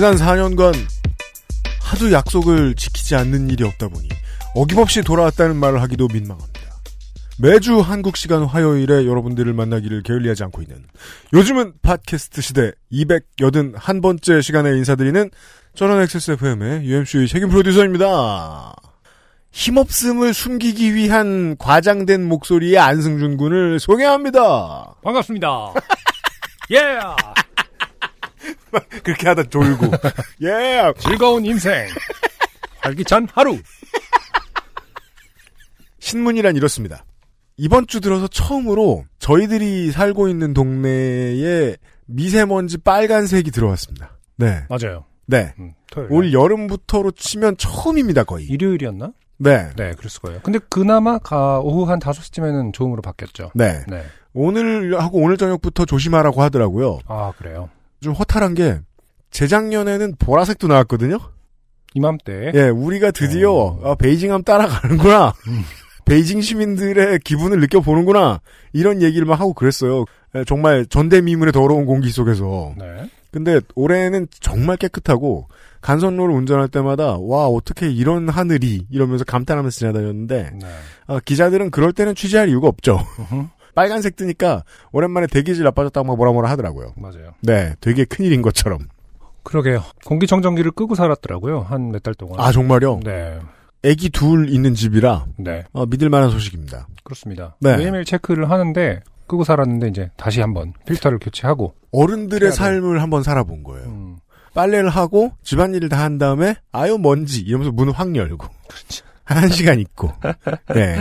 지난 4년간 하도 약속을 지키지 않는 일이 없다 보니 어김없이 돌아왔다는 말을 하기도 민망합니다. 매주 한국 시간 화요일에 여러분들을 만나기를 게을리하지 않고 있는 요즘은 팟캐스트 시대 281번째 시간에 인사드리는 저는 XSFM의 UMC의 책임 프로듀서입니다. 힘없음을 숨기기 위한 과장된 목소리의 안승준 군을 소개합니다. 반갑습니다. 예! 그렇게 하다 졸고. 예! 즐거운 인생. 활기찬 하루. 신문이란 이렇습니다. 이번 주 들어서 처음으로 저희들이 살고 있는 동네에 미세먼지 빨간색이 들어왔습니다. 네. 맞아요. 네. 음. 올 여름부터로 치면 처음입니다, 거의. 일요일이었나? 네. 네, 그랬을 거예요. 근데 그나마 가, 오후 한 5시쯤에는 좋음으로 바뀌었죠. 네. 네. 오늘 하고 오늘 저녁부터 조심하라고 하더라고요. 아, 그래요. 좀 허탈한 게 재작년에는 보라색도 나왔거든요. 이맘때. 예, 우리가 드디어 어. 아, 베이징함 따라가는구나. 베이징 시민들의 기분을 느껴보는구나. 이런 얘기를 막 하고 그랬어요. 예, 정말 전대미문의 더러운 공기 속에서. 네. 근데 올해는 정말 깨끗하고 간선로를 운전할 때마다 와 어떻게 이런 하늘이 이러면서 감탄하면서 지나다녔는데 네. 아, 기자들은 그럴 때는 취재할 이유가 없죠. 빨간색 뜨니까 오랜만에 대기질 나빠졌다고 막 뭐라 뭐라 하더라고요. 맞아요. 네, 되게 큰일인 것처럼. 그러게요. 공기청정기를 끄고 살았더라고요. 한 몇 달 동안. 아 정말요? 네. 애기 둘 있는 집이라 네. 어, 믿을 만한 소식입니다. 그렇습니다. 네. 매일매일 체크를 하는데 끄고 살았는데 이제 다시 한번 필터를 교체하고 어른들의. 삶을 한번 살아본 거예요. 음, 빨래를 하고 집안일을 다 한 다음에 아유 먼지 이러면서 문을 확 열고 그렇죠. 한 시간 있고 네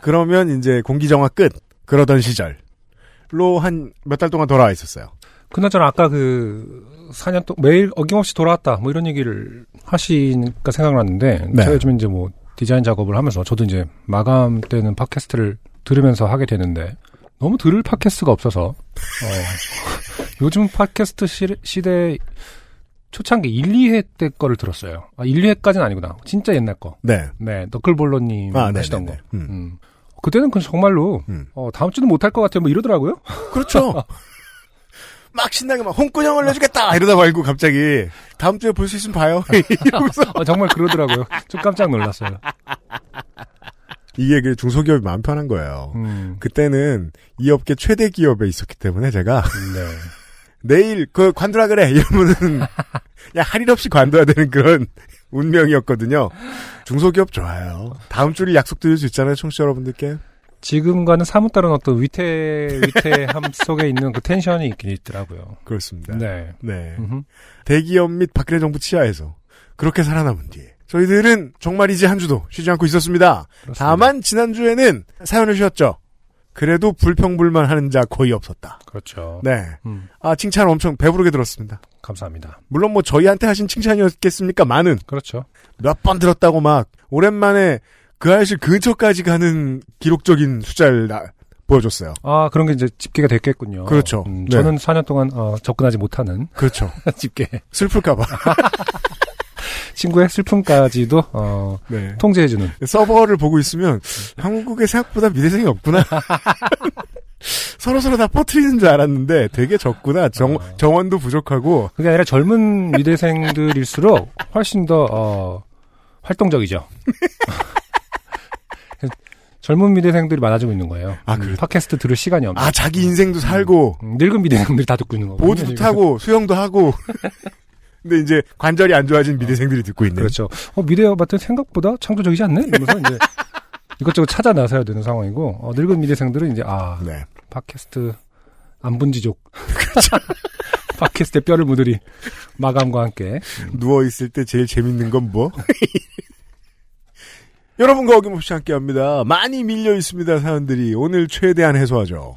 그러면 이제 공기정화 끝 그러던 시절로 한 몇 달 동안 돌아와 있었어요. 그나저나 아까 그 4년 동 매일 어김없이 돌아왔다 뭐 이런 얘기를 하시니까 생각났는데 네. 제가 요즘 이제 뭐 디자인 작업을 하면서 저도 이제 마감 때는 팟캐스트를 들으면서 하게 되는데 너무 들을 팟캐스트가 없어서 어, 요즘 팟캐스트 시, 시대 초창기 1, 2회 때 거를 들었어요. 아 1, 2회까지는 아니구나. 진짜 옛날 거. 네. 네, 너클볼러님 아, 하시던 거. 네네네. 음. 음. 그때는 그 정말로 음. 어, 다음 주는 못할 것 같아요. 뭐 이러더라고요. 그렇죠. 막 신나게 막 홍군형을 내주겠다 이러다 말고 갑자기 다음 주에 볼 수 있으면 봐요. 이러면서 아, 정말 그러더라고요. 좀 깜짝 놀랐어요. 이게 그 중소기업이 마음 편한 거예요. 음, 그때는 이 업계 최대 기업에 있었기 때문에 제가 네. 내일 그 관두라 그래 이러면은 그냥 할일 없이 관둬야 되는 그런 운명이었거든요. 중소기업 좋아요. 다음 주를 약속드릴 수 있잖아요, 청취자 여러분들께. 지금과는 사뭇 다른 어떤 위태, 위태함 속에 있는 그 텐션이 있긴 있더라고요. 그렇습니다. 네. 네. 음흠. 대기업 및 박근혜 정부 치하에서 그렇게 살아남은 뒤에 저희들은 정말 이제 한 주도 쉬지 않고 있었습니다. 그렇습니다. 다만 지난주에는 사연을 쉬었죠. 그래도 불평불만 하는 자 거의 없었다. 그렇죠. 네. 음, 아, 칭찬 엄청 배부르게 들었습니다. 감사합니다. 물론 뭐 저희한테 하신 칭찬이었겠습니까? 많은. 그렇죠. 몇 번 들었다고 막 오랜만에 그 아이실 근처까지 가는 기록적인 숫자를 나- 보여줬어요. 아, 그런 게 이제 집계가 됐겠군요. 그렇죠. 음, 네. 저는 4년 동안 어, 접근하지 못하는 그렇죠. 집계. 슬플까봐. 친구의 슬픔까지도 어, 네. 통제해주는. 서버를 보고 있으면 한국에 생각보다 미대생이 없구나. 서로 서로 다 퍼트리는 줄 알았는데 되게 적구나. 정, 어. 정원도 부족하고. 그게 아니라 젊은 미대생들일수록 훨씬 더 어, 활동적이죠. 젊은 미대생들이 많아지고 있는 거예요. 아, 음, 그래? 팟캐스트 들을 시간이 없는. 아 자기 인생도 살고 음, 늙은 미대생들이 다 듣고 있는 거고. 보드도 타고 수영도 하고. 근데 이제 관절이 안 좋아진 미대생들이 듣고 있는. 그렇죠. 어, 같은 생각보다 창조적이지 않네? 이러면서 이제 이것저것 찾아 나서야 되는 상황이고, 어, 늙은 미대생들은 이제, 아, 네. 팟캐스트 안분지족. 팟캐스트에 뼈를 묻으리. 마감과 함께. 누워 있을 때 제일 재밌는 건 뭐? 여러분과 어김없이 함께합니다. 많이 밀려 있습니다 사연들이 오늘 최대한 해소하죠.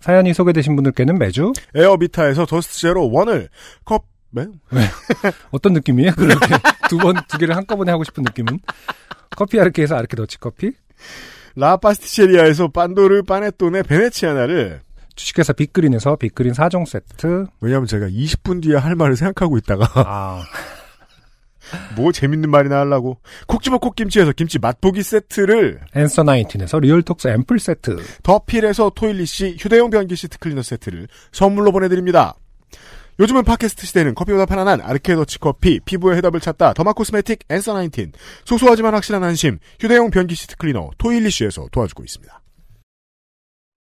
사연이 소개되신 분들께는 매주 에어비타에서 더스트 제로 원을 컵 네? 어떤 느낌이에요? 그렇게 두 번, 두 개를 한꺼번에 하고 싶은 느낌은? 커피 아르케에서 아르케 더치 커피? 라파스티체리아에서 pandoro panettone veneziana를 주식회사 빅그린에서 빅그린 4종 세트. 왜냐하면 제가 20분 뒤에 할 말을 생각하고 있다가 아, 뭐 재밌는 말이나 하려고 콕 집어 콕김치에서 김치 맛보기 세트를 앤서 나인틴에서 리얼톡스 앰플 세트. 더필에서 토일리시 휴대용 변기 시트 클리너 세트를 선물로 보내드립니다. 요즘은 팟캐스트 시대는 커피보다 편안한 아르케 더치 커피, 피부의 해답을 찾다 더마 코스메틱 앤서 나인틴, 소소하지만 확실한 안심 휴대용 변기 시트 클리너 토일리시에서 도와주고 있습니다.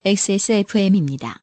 XSFM입니다.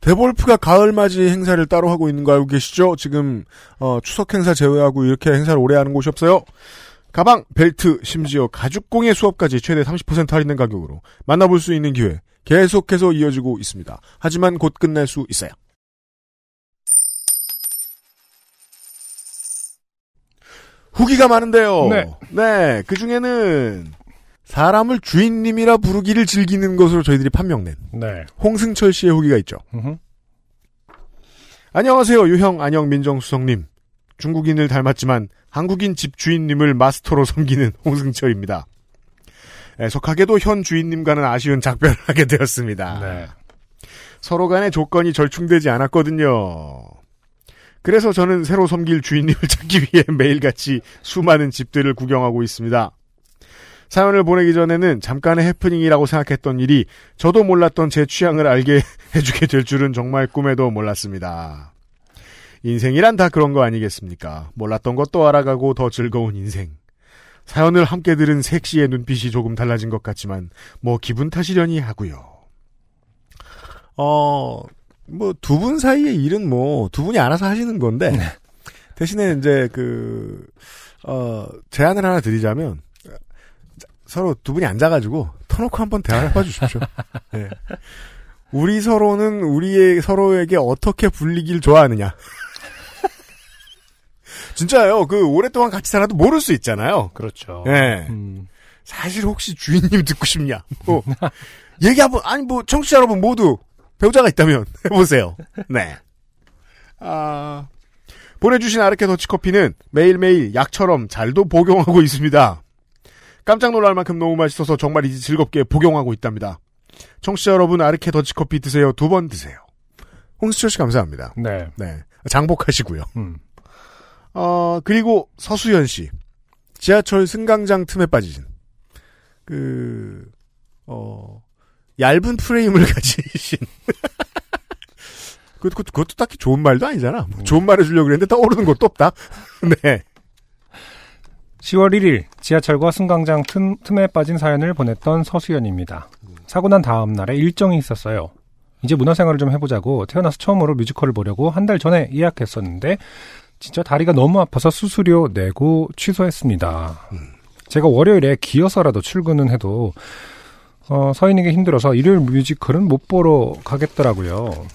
데볼프가 가을맞이 행사를 따로 하고 있는 거 알고 계시죠? 지금 어, 추석 행사 제외하고 이렇게 행사를 오래 하는 곳이 없어요. 가방, 벨트, 심지어 가죽공예 수업까지 최대 30% 할인된 가격으로 만나볼 수 있는 기회 계속해서 이어지고 있습니다. 하지만 곧 끝날 수 있어요. 후기가 많은데요. 네. 네, 그 중에는 사람을 주인님이라 부르기를 즐기는 것으로 저희들이 판명낸 네. 홍승철 씨의 후기가 있죠. 음흠. 안녕하세요, 유형 안녕 민정수석님. 중국인을 닮았지만 한국인 집 주인님을 마스터로 섬기는 홍승철입니다. 애석하게도 현 주인님과는 아쉬운 작별을 하게 되었습니다. 네. 서로 간의 조건이 절충되지 않았거든요. 그래서 저는 새로 섬길 주인님을 찾기 위해 매일같이 수많은 집들을 구경하고 있습니다. 사연을 보내기 전에는 잠깐의 해프닝이라고 생각했던 일이 저도 몰랐던 제 취향을 알게 해주게 될 줄은 정말 꿈에도 몰랐습니다. 인생이란 다 그런 거 아니겠습니까? 몰랐던 것도 알아가고 더 즐거운 인생. 사연을 함께 들은 섹시의 눈빛이 조금 달라진 것 같지만 뭐 기분 탓이려니 하고요. 어, 뭐 두 분 사이의 일은 뭐 두 분이 알아서 하시는 건데 대신에 이제 그 어, 제안을 하나 드리자면 서로 두 분이 앉아가지고 터놓고 한번 대화를 해봐 주십시오. 예. 우리 서로는 우리의 서로에게 어떻게 불리길 좋아하느냐. 진짜요. 그 오랫동안 같이 살아도 모를 수 있잖아요. 그렇죠. 예. 음, 사실 혹시 주인님 듣고 싶냐? 뭐 얘기 한번 아니 뭐 청취자 여러분 모두 배우자가 있다면 해보세요. 네. 아 보내주신 아르케 더치커피는 매일매일 약처럼 잘도 복용하고 있습니다. 깜짝 놀랄 만큼 너무 맛있어서 정말 이제 즐겁게 복용하고 있답니다. 청취자 여러분 아르케 더치커피 드세요. 두 번 드세요. 홍수철 씨 감사합니다. 네. 네. 장복하시고요. 음. 어, 그리고 서수연 씨. 지하철 승강장 틈에 빠지신. 그, 어, 얇은 프레임을 가지신. 그, 그것도, 그것도 딱히 좋은 말도 아니잖아. 뭐 좋은 말 해주려고 그랬는데 떠오르는 것도 없다. 네. 10월 1일 지하철과 승강장 틈, 틈에 빠진 사연을 보냈던 서수연입니다. 사고 난 다음 날에 일정이 있었어요. 이제 문화생활을 좀 해보자고 태어나서 처음으로 뮤지컬을 보려고 한 달 전에 예약했었는데 진짜 다리가 너무 아파서 수수료 내고 취소했습니다. 제가 월요일에 기어서라도 출근은 해도 어, 서인에게 힘들어서 일요일 뮤지컬은 못 보러 가겠더라고요.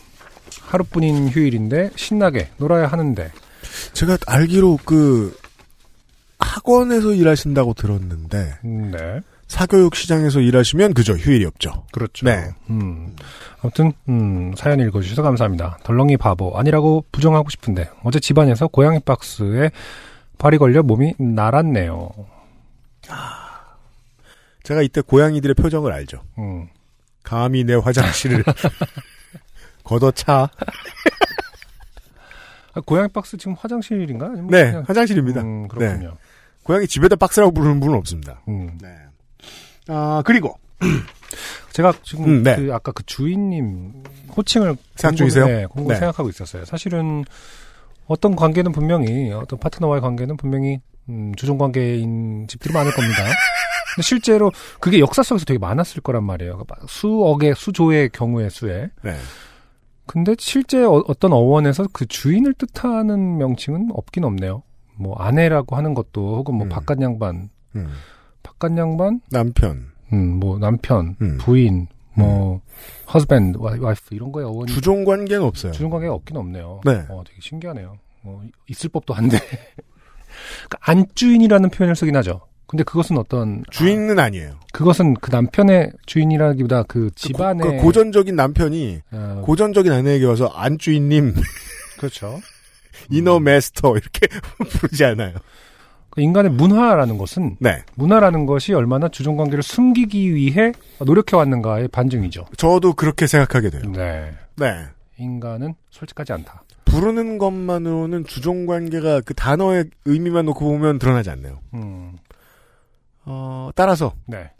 하루뿐인 휴일인데 신나게 놀아야 하는데 제가 알기로 그, 학원에서 일하신다고 들었는데, 음, 네. 사교육 시장에서 일하시면 그저 휴일이 없죠. 그렇죠. 네. 음. 아무튼 음, 사연 읽어주셔서 감사합니다. 덜렁이 바보 아니라고 부정하고 싶은데 어제 집안에서 고양이 박스에 발이 걸려 몸이 날았네요. 제가 이때 고양이들의 표정을 알죠. 음. 감히 내 화장실을 걷어차. 아, 고양이 박스 지금 화장실인가? 네, 그냥- 화장실입니다. 음, 그렇군요. 고양이 집에다 박스라고 부르는 분은 없습니다. 음. 네. 아, 그리고 제가 지금 음, 네. 그 아까 그 주인님 호칭을 생각 중이세요? 네, 공부 네. 생각하고 있었어요. 사실은 어떤 관계는 분명히 어떤 파트너와의 관계는 분명히 음, 주종 관계인 집들이 많을 겁니다. 근데 실제로 그게 역사 속에서 되게 많았을 거란 말이에요. 막 수억의 수조의 경우의 수에. 네. 근데 실제 어, 떤 어원에서 그 주인을 뜻하는 명칭은 없긴 없네요. 뭐 아내라고 하는 것도 혹은 뭐 음. 바깥 양반, 음, 바깥 양반, 남편, 음, 뭐 남편, 음. 부인, 뭐 husband, 와- wife 이런 거에 어원이 주종 관계는 없어요. 주종 관계가 없긴 없네요. 네. 어, 되게 신기하네요. 어, 있을 법도 한데 그러니까 안주인이라는 표현을 쓰긴 하죠. 근데 그것은 어떤 주인은 아 니에요. 아, 그것은 그 남편의 주인이라기보다 그 집안의 그 고 전적인 남편이 어, 고전적인 아내에게 와서 안주인님, 그렇죠. 이너 메스터 이렇게 부르지 않아요. 그 인간의 문화라는 것은 네. 문화라는 것이 얼마나 주종 관계를 숨기기 위해 노력해 왔는가의 반증이죠. 저도 그렇게 생각하게 돼요. 네. 네. 인간은 솔직하지 않다. 부르는 것만으로는 주종 관계가 그 단어의 의미만 놓고 보면 드러나지 않네요. 음. 어, 따라서 네.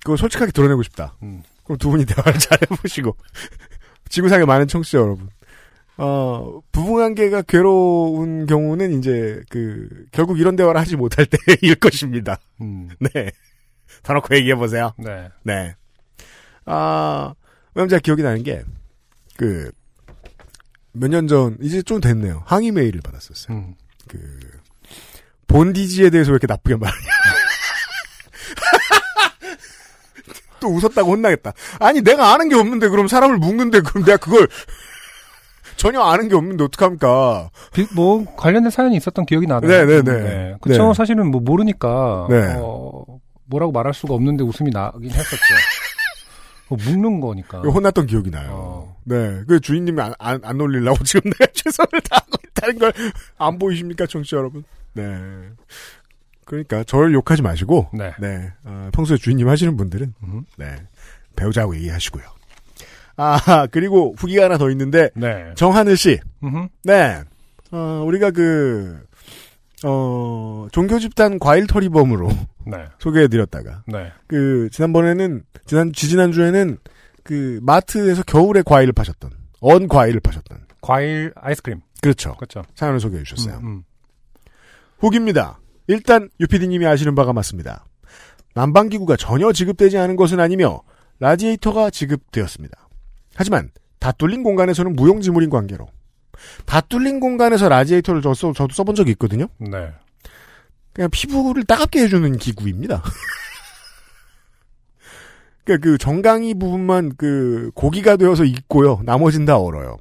그걸 솔직하게 드러내고 싶다. 음. 그럼 두 분이 대화를 잘 해보시고 지구상의 많은 청취자 여러분. 어, 부부관계가 괴로운 경우는 이제 그 결국 이런 대화를 하지 못할 때일 것입니다. 음. 네. 더 놓고 얘기해 보세요. 네. 네. 아, 왜냐면 제가 기억이 나는 게, 그, 몇 년 전, 이제 좀 됐네요. 항의 메일을 받았었어요. 음. 그, 본디지에 대해서 왜 이렇게 나쁘게 말하냐. 또 웃었다고 혼나겠다. 아니, 내가 아는 게 없는데, 그럼 사람을 묵는데, 그럼 내가 그걸, 전혀 아는 게 없는데, 어떡합니까? 비- 뭐 관련된 사연이 있었던 기억이 나네요. 네네 네. 그쵸. 네. 사실은 뭐 모르니까 네. 어, 뭐라고 말할 수가 없는데 웃음이 나긴 했었죠. 뭐 묵는 거니까. 혼났던 기억이 나요. 어. 네. 그 주인님이 안, 안, 안 놀리려고 지금 내가 최선을 다하고 있다는 걸 안 보이십니까, 청취자 여러분? 네. 그러니까 저를 욕하지 마시고, 네. 네. 어, 평소에 주인님 하시는 분들은, 음. 네. 배우자하고 얘기하시고요. 아, 그리고 후기가 하나 더 있는데, 네. 정하늘 씨. 네. 어, 우리가 그, 어, 종교 집단 과일 털이범으로 네. 소개해드렸다가, 네. 그, 지난번에는, 지난, 지지난주에는, 그, 마트에서 겨울에 과일을 파셨던, 언 과일을 파셨던. 과일 아이스크림. 그렇죠. 그렇죠. 사연을 소개해 주셨어요. 음, 음. 후기입니다. 일단, 유피디님이 아시는 바가 맞습니다. 난방기구가 전혀 지급되지 않은 것은 아니며, 라디에이터가 지급되었습니다. 하지만, 다 뚫린 공간에서는 무용지물인 관계로, 다 뚫린 공간에서 라디에이터를 저, 써, 저도 써본 적이 있거든요? 네. 그냥 피부를 따갑게 해주는 기구입니다. 그러니까 그 정강이 부분만 그 고기가 되어서 익고요. 나머진 다 얼어요.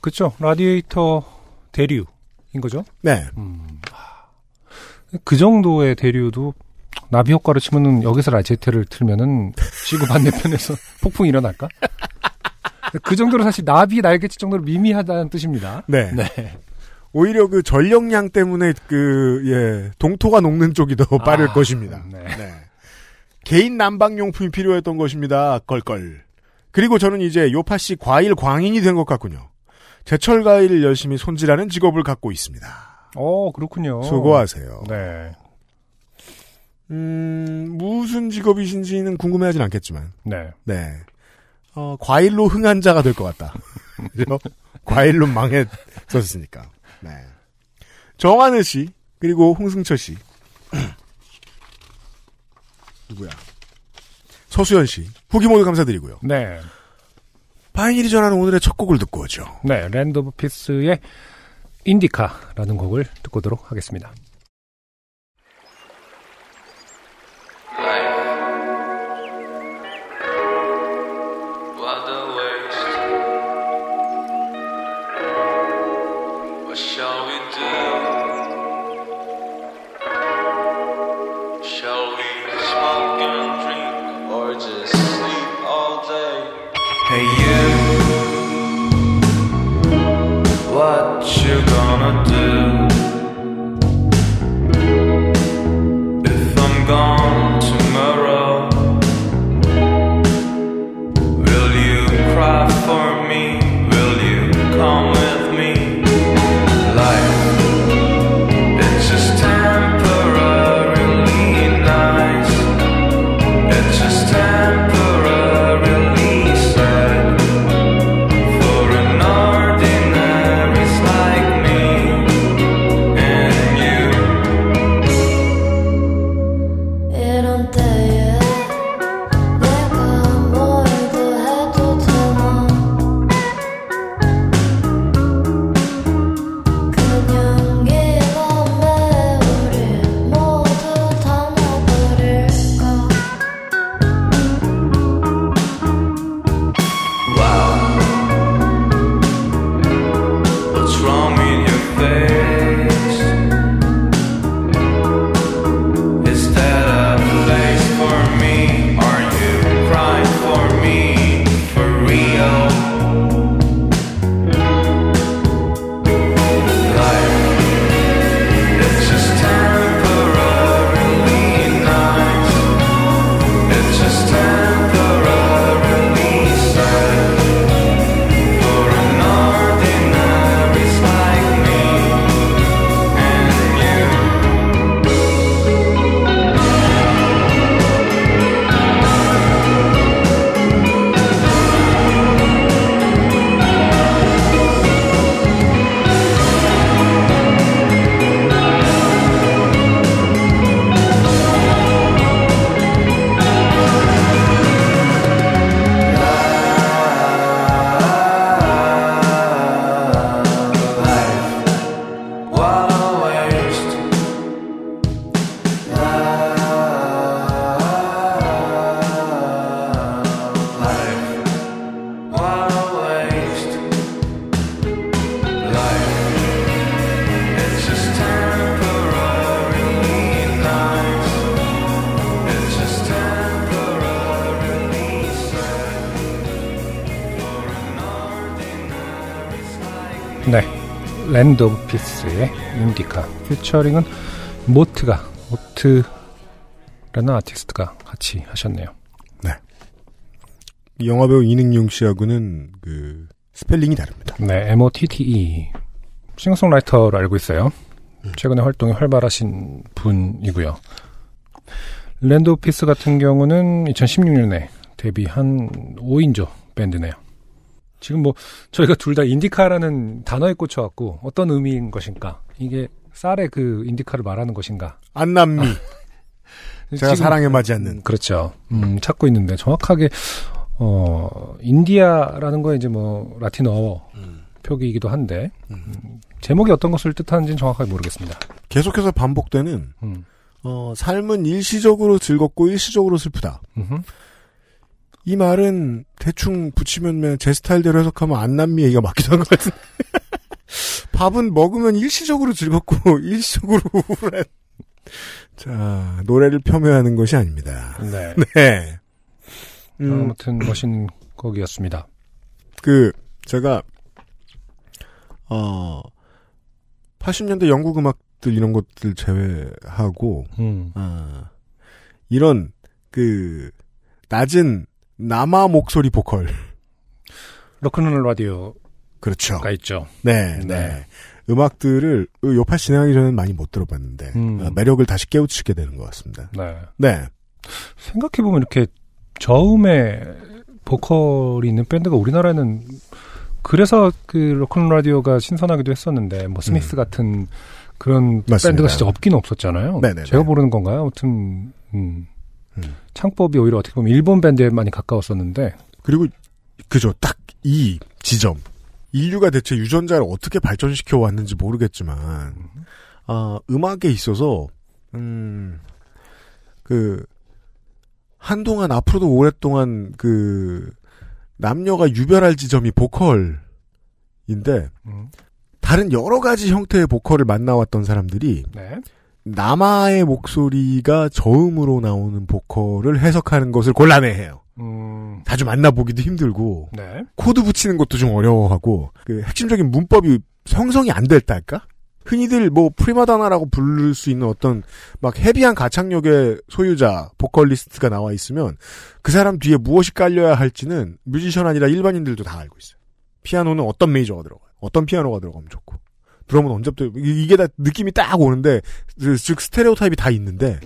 그쵸. 라디에이터 대류인 거죠. 네. 음. 하. 그 정도의 대류도 나비 효과로 치면은 여기서 라디에이터를 틀면은 지구 반대편에서 폭풍이 일어날까? 그 정도로 사실 나비 날개짓 정도로 미미하다는 뜻입니다. 네. 네. 오히려 그 전력량 때문에 그, 예, 동토가 녹는 쪽이 더 빠를 아, 것입니다. 네. 네. 개인 난방용품이 필요했던 것입니다. 껄껄. 그리고 저는 이제 요파 씨 과일 광인이 된 것 같군요. 제철 과일을 열심히 손질하는 직업을 갖고 있습니다. 어, 그렇군요. 수고하세요. 네. 음, 무슨 직업이신지는 궁금해하진 않겠지만, 네. 네. 어, 과일로 흥한 자가 될 것 같다. 그죠? 과일로 망했었으니까. 네. 정하늘 씨, 그리고 홍승철 씨. 누구야? 서수연 씨. 후기 모두 감사드리고요. 네. 파인일이 전하는 오늘의 첫 곡을 듣고 오죠. 네. Land of Peace의 인디카라는 곡을 듣고 오도록 하겠습니다. Land of Peace의 Indica. 피처링은 MOTTE가, MOTTE라는 아티스트가 같이 하셨네요. 이 영화배우 이능용 씨하고는 그 스펠링이 다릅니다. 네, MOTTE. 싱어송라이터로 알고 있어요. 최근에 활동이 활발하신 분이고요. Land of Peace 같은 경우는 2016년에 데뷔한 5인조 밴드네요. 지금 뭐 저희가 둘 다 인디카라는 단어에 꽂혀갖고 어떤 의미인 것인가? 이게 쌀의 그 인디카를 말하는 것인가? 안남미. 제가 지금- 사랑에 맞지 않는. 그렇죠. 음, 찾고 있는데 정확하게 어 인디아라는 거 이제 뭐 라틴어 표기이기도 한데 음, 제목이 어떤 것을 뜻하는지는 정확하게 모르겠습니다. 계속해서 반복되는 음. 어, 삶은 일시적으로 즐겁고 일시적으로 슬프다. 음흠. 이 말은 대충 붙이면 그냥 제 스타일대로 해석하면 안남미 얘기가 맞기도 한 것 같은데. 밥은 먹으면 일시적으로 즐겁고 일시적으로 우울한. 자, 노래를 폄훼하는 것이 아닙니다. 네. 네. 음, 아무튼 멋있는 곡이었습니다. 그, 제가, 어, 80년대 영국 음악들 이런 것들 제외하고, 음. 아, 이런, 그, 낮은 남아 목소리 보컬. 로큰롤 라디오가 그렇죠. 있죠. 네, 네. 네. 음악들을 요파 진행하기 전에는 많이 못 들어봤는데, 음. 어, 매력을 다시 깨우치게 되는 것 같습니다. 네. 네. 생각해 보면 이렇게 저음에 보컬이 있는 밴드가 우리나라에는 그래서 그 로큰 라디오가 신선하기도 했었는데 뭐 스미스 음. 같은 그런 맞습니다. 밴드가 진짜 없기는 없었잖아요. 네네네. 제가 모르는 건가요? 아무튼 음. 음. 창법이 오히려 어떻게 보면 일본 밴드에 많이 가까웠었는데 그리고, 그죠. 딱 이 지점. 인류가 대체 유전자를 어떻게 발전시켜 왔는지 모르겠지만, 아, 음악에 있어서, 음, 그, 한동안 앞으로도 오랫동안 그, 남녀가 유별할 지점이 보컬인데, 음. 다른 여러 가지 형태의 보컬을 만나왔던 사람들이, 네. 남아의 목소리가 저음으로 나오는 보컬을 해석하는 것을 곤란해해요. 음. 자주 만나보기도 힘들고, 네. 코드 붙이는 것도 좀 어려워하고 그 핵심적인 문법이 형성이 안 될달까? 흔히들 뭐 프리마돈나라고 부를 수 있는 어떤 막 헤비한 가창력의 소유자 보컬리스트가 나와 있으면 그 사람 뒤에 무엇이 깔려야 할지는 뮤지션 아니라 일반인들도 다 알고 있어요. 피아노는 어떤 메이저가 들어가요. 어떤 피아노가 들어가면 좋고 드럼은 언제부터 이- 이게 다 느낌이 딱 오는데 그- 즉 스테레오 타입이 다 있는데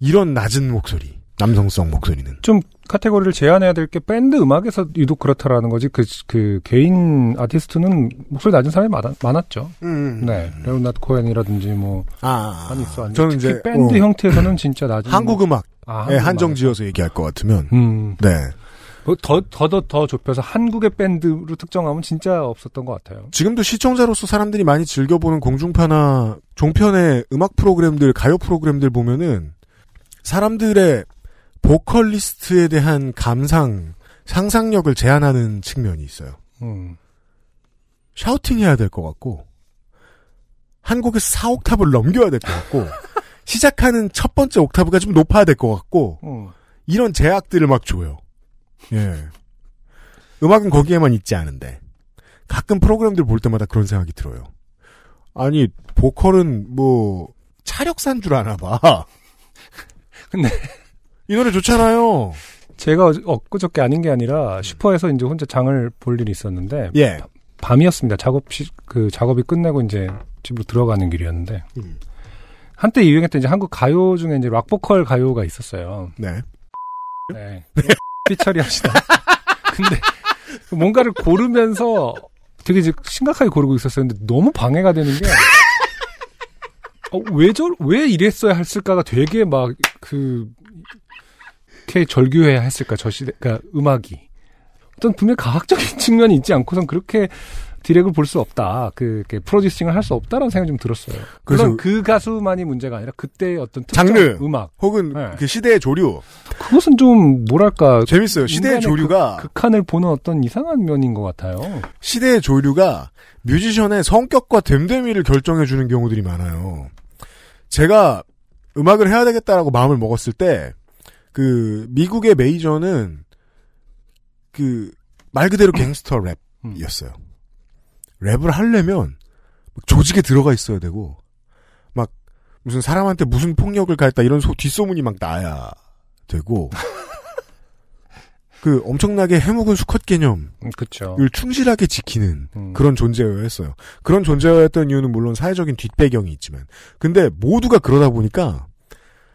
이런 낮은 목소리 남성성 목소리는 좀 카테고리를 제한해야 될 게 밴드 음악에서 유독 그렇다라는 거지 그, 그 개인 아티스트는 목소리 낮은 사람이 많았, 많았죠. 음. 네. Leonard Cohen이라든지 뭐 아, 많이 있어. 저는 이제 밴드 어, 형태에서는 진짜 낮은 한국 음악 아, 예, 한국 한정 음악에서. 지어서 얘기할 것 같으면 음. 네뭐 더, 더, 더, 더 좁혀서 한국의 밴드로 특정하면 진짜 없었던 것 같아요. 지금도 시청자로서 사람들이 많이 즐겨보는 공중파나 종편의 음악 프로그램들 가요 프로그램들 보면은 사람들의 보컬리스트에 대한 감상 상상력을 제한하는 측면이 있어요. 음. 샤우팅 해야 될 것 같고 한 곡에서 4옥탑을 넘겨야 될 것 같고 시작하는 첫 번째 옥타브가 좀 높아야 될 것 같고 음. 이런 제약들을 막 줘요. 예. 음악은 거기에만 있지 않은데 가끔 프로그램들 볼 때마다 그런 생각이 들어요. 아니 보컬은 뭐 차력산 줄 아나 봐. 근데 이 노래 좋잖아요. 제가 엊그저께 아닌 게 아니라 슈퍼에서 이제 혼자 장을 볼 일이 있었는데 예. 밤이었습니다. 작업 시, 그 작업이 끝내고 이제 집으로 들어가는 길이었는데 음. 한때 유행했던 이제 한국 가요 중에 이제 락 보컬 가요가 있었어요. 네. 네. 삐 처리 합시다. 근데 뭔가를 고르면서 되게 이제 심각하게 고르고 있었어요. 근데 너무 방해가 되는 게 어, 왜 저, 왜 이랬어야 했을까가 되게 막, 그, 이렇게 절규해야 했을까, 저 시대, 그니까 음악이. 어떤 분명 과학적인 측면이 있지 않고선 그렇게 디렉을 볼 수 없다. 그, 프로듀싱을 할 수 없다라는 생각이 좀 들었어요. 그래서- 그 가수만이 문제가 아니라 그때의 어떤 장르. 음악. 혹은 네. 그 시대의 조류. 그것은 좀, 뭐랄까, 재밌어요. 시대의 조류가 그, 극한을 보는 어떤 이상한 면인 것 같아요. 시대의 조류가 뮤지션의 성격과 됨됨이를 결정해 주는 경우들이 많아요. 제가 음악을 해야 되겠다라고 마음을 먹었을 때, 그, 미국의 메이저는, 그, 말 그대로 갱스터 음. 랩이었어요. 랩을 하려면 막 조직에 들어가 있어야 되고 막 무슨 사람한테 무슨 폭력을 가했다 이런 소, 뒷소문이 막 나야 되고 그 엄청나게 해묵은 수컷 개념을 음, 그쵸. 충실하게 지키는 음. 그런 존재여야 했어요. 그런 존재여야 했던 이유는 물론 사회적인 뒷배경이 있지만 근데 모두가 그러다 보니까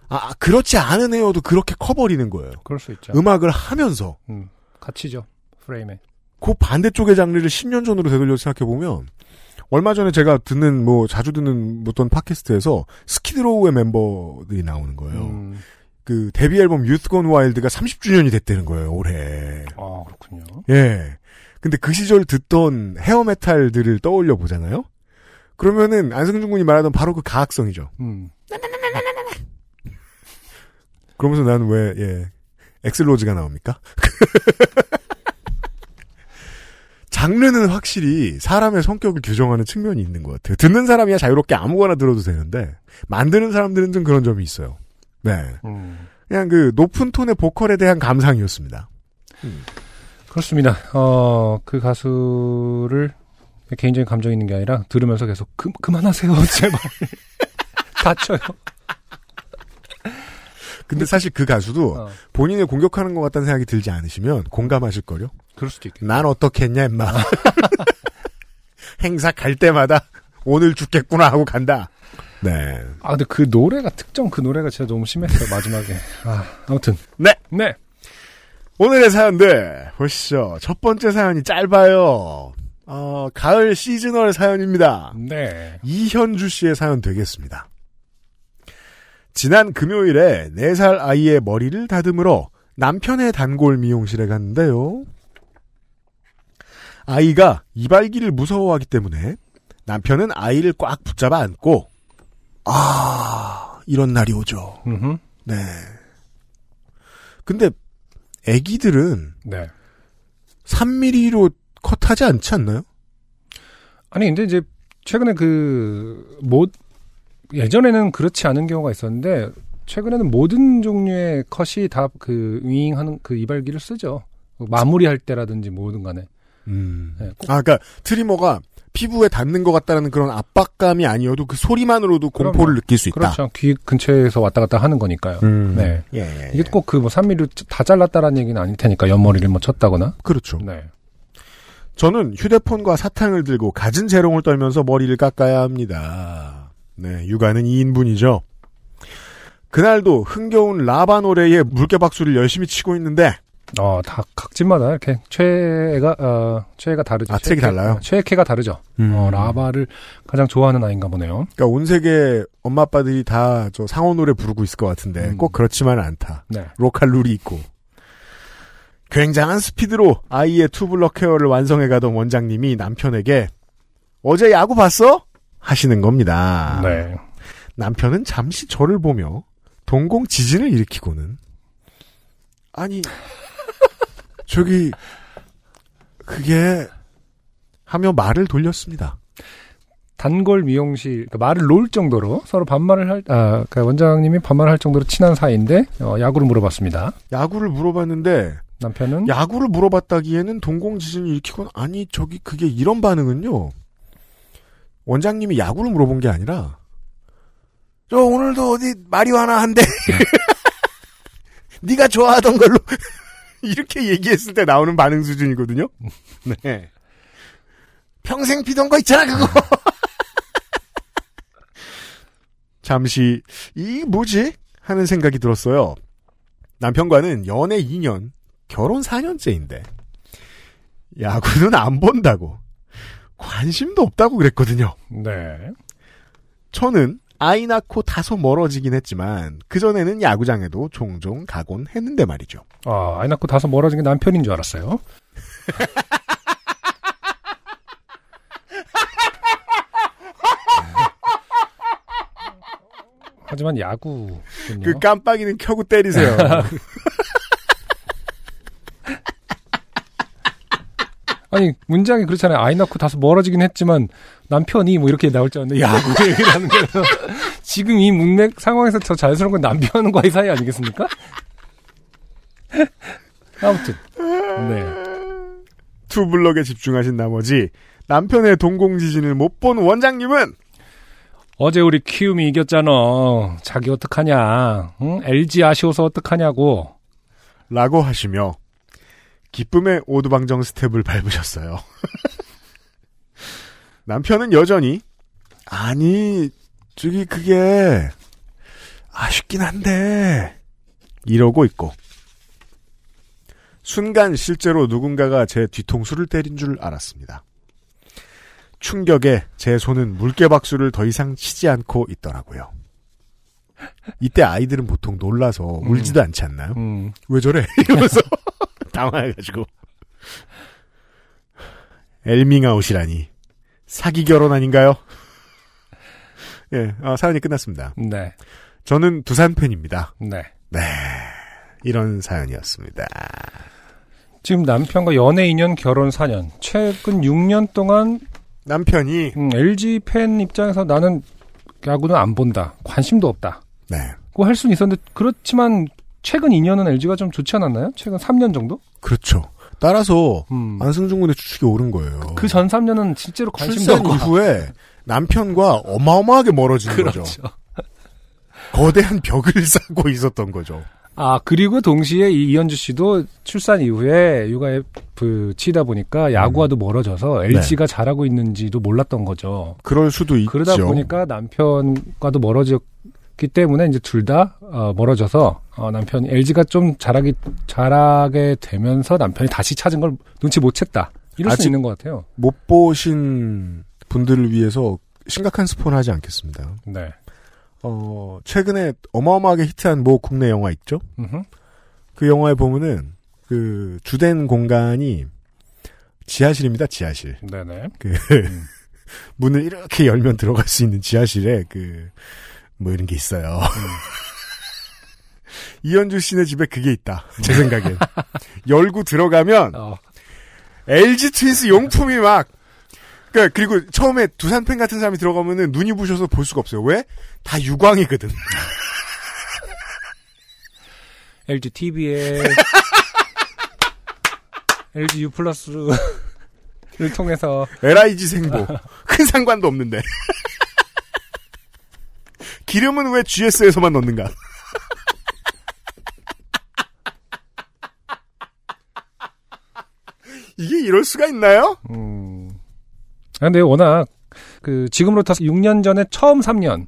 아 그렇지 않은 애여도 그렇게 커버리는 거예요. 그럴 수 있죠. 음악을 하면서 음, 갇히죠. 프레임에. 그 반대쪽의 장르를 10년 전으로 되돌려 생각해보면, 얼마 전에 제가 듣는, 뭐, 자주 듣는 어떤 팟캐스트에서 스키드로우의 멤버들이 나오는 거예요. 음, 그, 데뷔 앨범 Youth Gone Wild가 30주년이 됐다는 거예요, 올해. 아, 그렇군요. 예. 근데 그 시절 듣던 헤어 메탈들을 떠올려 보잖아요? 그러면은, 안승준 군이 말하던 바로 그 가학성이죠. 음, 그러면서 나는 왜, 예, 엑슬로즈가 나옵니까? 장르는 확실히 사람의 성격을 규정하는 측면이 있는 것 같아요. 듣는 사람이야 자유롭게 아무거나 들어도 되는데, 만드는 사람들은 좀 그런 점이 있어요. 네. 음. 그냥 그 높은 톤의 보컬에 대한 감상이었습니다. 그렇습니다. 어, 그 가수를 개인적인 감정이 있는 게 아니라 들으면서 계속 그, 그만하세요, 제발. 다쳐요. 근데 사실 그 가수도 어, 본인을 공격하는 것 같다는 생각이 들지 않으시면 공감하실 거요. 그럴 수도 있겠네. 난 어떻게 했냐, 임마. 행사 갈 때마다 오늘 죽겠구나 하고 간다. 네. 아, 근데 그 노래가, 특정 그 노래가 진짜 너무 심했어요, 마지막에. 아, 아무튼. 네. 네. 오늘의 사연들 보시죠. 첫 번째 사연이 짧아요. 어, 가을 시즈널 사연입니다. 네. 이현주 씨의 사연 되겠습니다. 지난 금요일에 4살 아이의 머리를 다듬으러 남편의 단골 미용실에 갔는데요. 아이가 이발기를 무서워하기 때문에 남편은 아이를 꽉 붙잡아 안고 아 이런 날이 오죠. 음흠. 네. 근데 아기들은 네. 3mm로 컷하지 않지 않나요? 아니, 근데 이제, 최근에 그, 뭐, 예전에는 그렇지 않은 경우가 있었는데, 최근에는 모든 종류의 컷이 다 그, 윙하는 그 이발기를 쓰죠. 마무리할 때라든지 뭐든 간에. 음. 네, 꼭 아, 그러니까 트리머가 피부에 닿는 것 같다는 그런 압박감이 아니어도 그 소리만으로도 그럼요. 공포를 느낄 수 있다. 그렇죠. 귀 근처에서 왔다 갔다 하는 거니까요. 음. 네. 예, 예, 이게 예. 꼭그뭐 3mm 다 잘랐다라는 얘기는 아닐 테니까 옆머리를 뭐 쳤다거나. 그렇죠. 네. 저는 휴대폰과 사탕을 들고 갖은 재롱을 떨면서 머리를 깎아야 합니다. 네, 육아는 2인분이죠. 그날도 흥겨운 라바 노래에 물개 박수를 열심히 치고 있는데 어, 다 각집마다 이렇게 최애가 어, 최애가 다르죠. 아, 트랙이 최애- 달라요? 어, 최애캐가 다르죠. 어, 라바를 가장 좋아하는 아이인가 보네요. 그러니까 온 세계 엄마 아빠들이 다 저 상어 노래 부르고 있을 것 같은데 음. 꼭 그렇지만은 않다. 네. 로컬 룰이 있고 굉장한 스피드로 아이의 투블럭 케어를 완성해 가던 원장님이 남편에게 어제 야구 봤어? 하시는 겁니다. 네. 남편은 잠시 저를 보며 동공 지진을 일으키고는 아니 저기 그게 하며 말을 돌렸습니다. 단골 미용실 그러니까 말을 놓을 정도로 서로 반말을 할 아, 그러니까 원장님이 반말을 할 정도로 친한 사이인데 어, 야구를 물어봤습니다. 야구를 물어봤는데 남편은 야구를 물어봤다기에는 동공 지진을 일으키고는 아니 저기 그게 이런 반응은요. 원장님이 야구를 물어본 게 아니라 저 오늘도 어디 마리화나 한대. 네가 좋아하던 걸로 이렇게 얘기했을 때 나오는 반응 수준이거든요. 네. 평생 피던 거 있잖아 그거. 잠시 이 뭐지 하는 생각이 들었어요. 남편과는 연애 2년, 결혼 4년째인데 야구는 안 본다고 관심도 없다고 그랬거든요. 네. 저는 아이 낳고 다소 멀어지긴 했지만 그전에는 야구장에도 종종 가곤 했는데 말이죠. 아, 아이 낳고 다소 멀어진 게 남편인 줄 알았어요. 하지만 야구군요. 그 깜빡이는 켜고 때리세요. 아니 문장이 그렇잖아요. 아이 낳고 다소 멀어지긴 했지만 남편이 뭐 이렇게 나올 줄 알았는데 야구 얘기를 하는 거예요. 지금 이 문맥 상황에서 더 자연스러운 건 남편과의 사이 아니겠습니까? 아무튼 네. 투 블럭에 집중하신 나머지 남편의 동공지진을 못 본 원장님은 어제 우리 키움이 이겼잖아. 자기 어떡하냐. 응? LG 아쉬워서 어떡하냐고. 라고 하시며 기쁨의 오두방정 스텝을 밟으셨어요. 남편은 여전히 아니 저기 그게 아쉽긴 한데 이러고 있고 순간 실제로 누군가가 제 뒤통수를 때린 줄 알았습니다. 충격에 제 손은 물개박수를 더 이상 치지 않고 있더라고요. 이때 아이들은 보통 놀라서 울지도 않지 않나요? 음. 왜 저래? 이러면서 당황해가지고 엘밍아웃이라니 사기 결혼 아닌가요? 예, 어, 사연이 끝났습니다. 네. 저는 두산 팬입니다. 네. 이런 사연이었습니다. 지금 남편과 연애 2년, 결혼 4년. 최근 6년 동안 남편이 음, LG 팬 입장에서 나는 야구는 안 본다. 관심도 없다. 네 그거 할 수는 있었는데 그렇지만 최근 2년은 LG가 좀 좋지 않았나요? 최근 3년 정도? 그렇죠. 따라서 음. 안승준 군의 추측이 옳은 거예요. 그 전 3년은 실제로 관심도 출산 없고 이후에 남편과 어마어마하게 멀어진 거죠. 그렇죠. 거대한 벽을 쌓고 있었던 거죠. 아 그리고 동시에 이 이현주 씨도 출산 이후에 육아에 그 치다 보니까 야구와도 멀어져서 LG가 잘하고 있는지도 몰랐던 거죠. 그럴 수도 있죠. 그러다 보니까 남편과도 멀어졌 기 때문에 이제 둘 다 어, 멀어져서 어, 남편이 LG가 좀 잘하기 잘하게 되면서 남편이 다시 찾은 걸 눈치 못 챘다. 이럴 수 있는 것 같아요. 못 보신 분들을 위해서 심각한 스포는 하지 않겠습니다. 네. 어, 최근에 어마어마하게 히트한 모 국내 영화 있죠? 음흠. 그 영화에 보면은 그 주된 공간이 지하실입니다, 지하실. 네네. 그 문을 이렇게 열면 들어갈 수 있는 지하실에 그 뭐 이런 게 있어요. 이현주 씨네 집에 그게 있다. 제 생각엔. 열고 들어가면 어, LG 트윈스 용품이 막 그러니까 그리고 처음에 두산 팬 같은 사람이 들어가면은 눈이 부셔서 볼 수가 없어요. 왜? 다 유광이거든. LG TV에 LG U 플러스를 통해서 LIG 생보. 큰 상관도 없는데. 기름은 왜 GS에서만 넣는가? 이게 이럴 수가 있나요? 음. 아, 근데 워낙 그 지금으로부터 6년 전에 처음 3년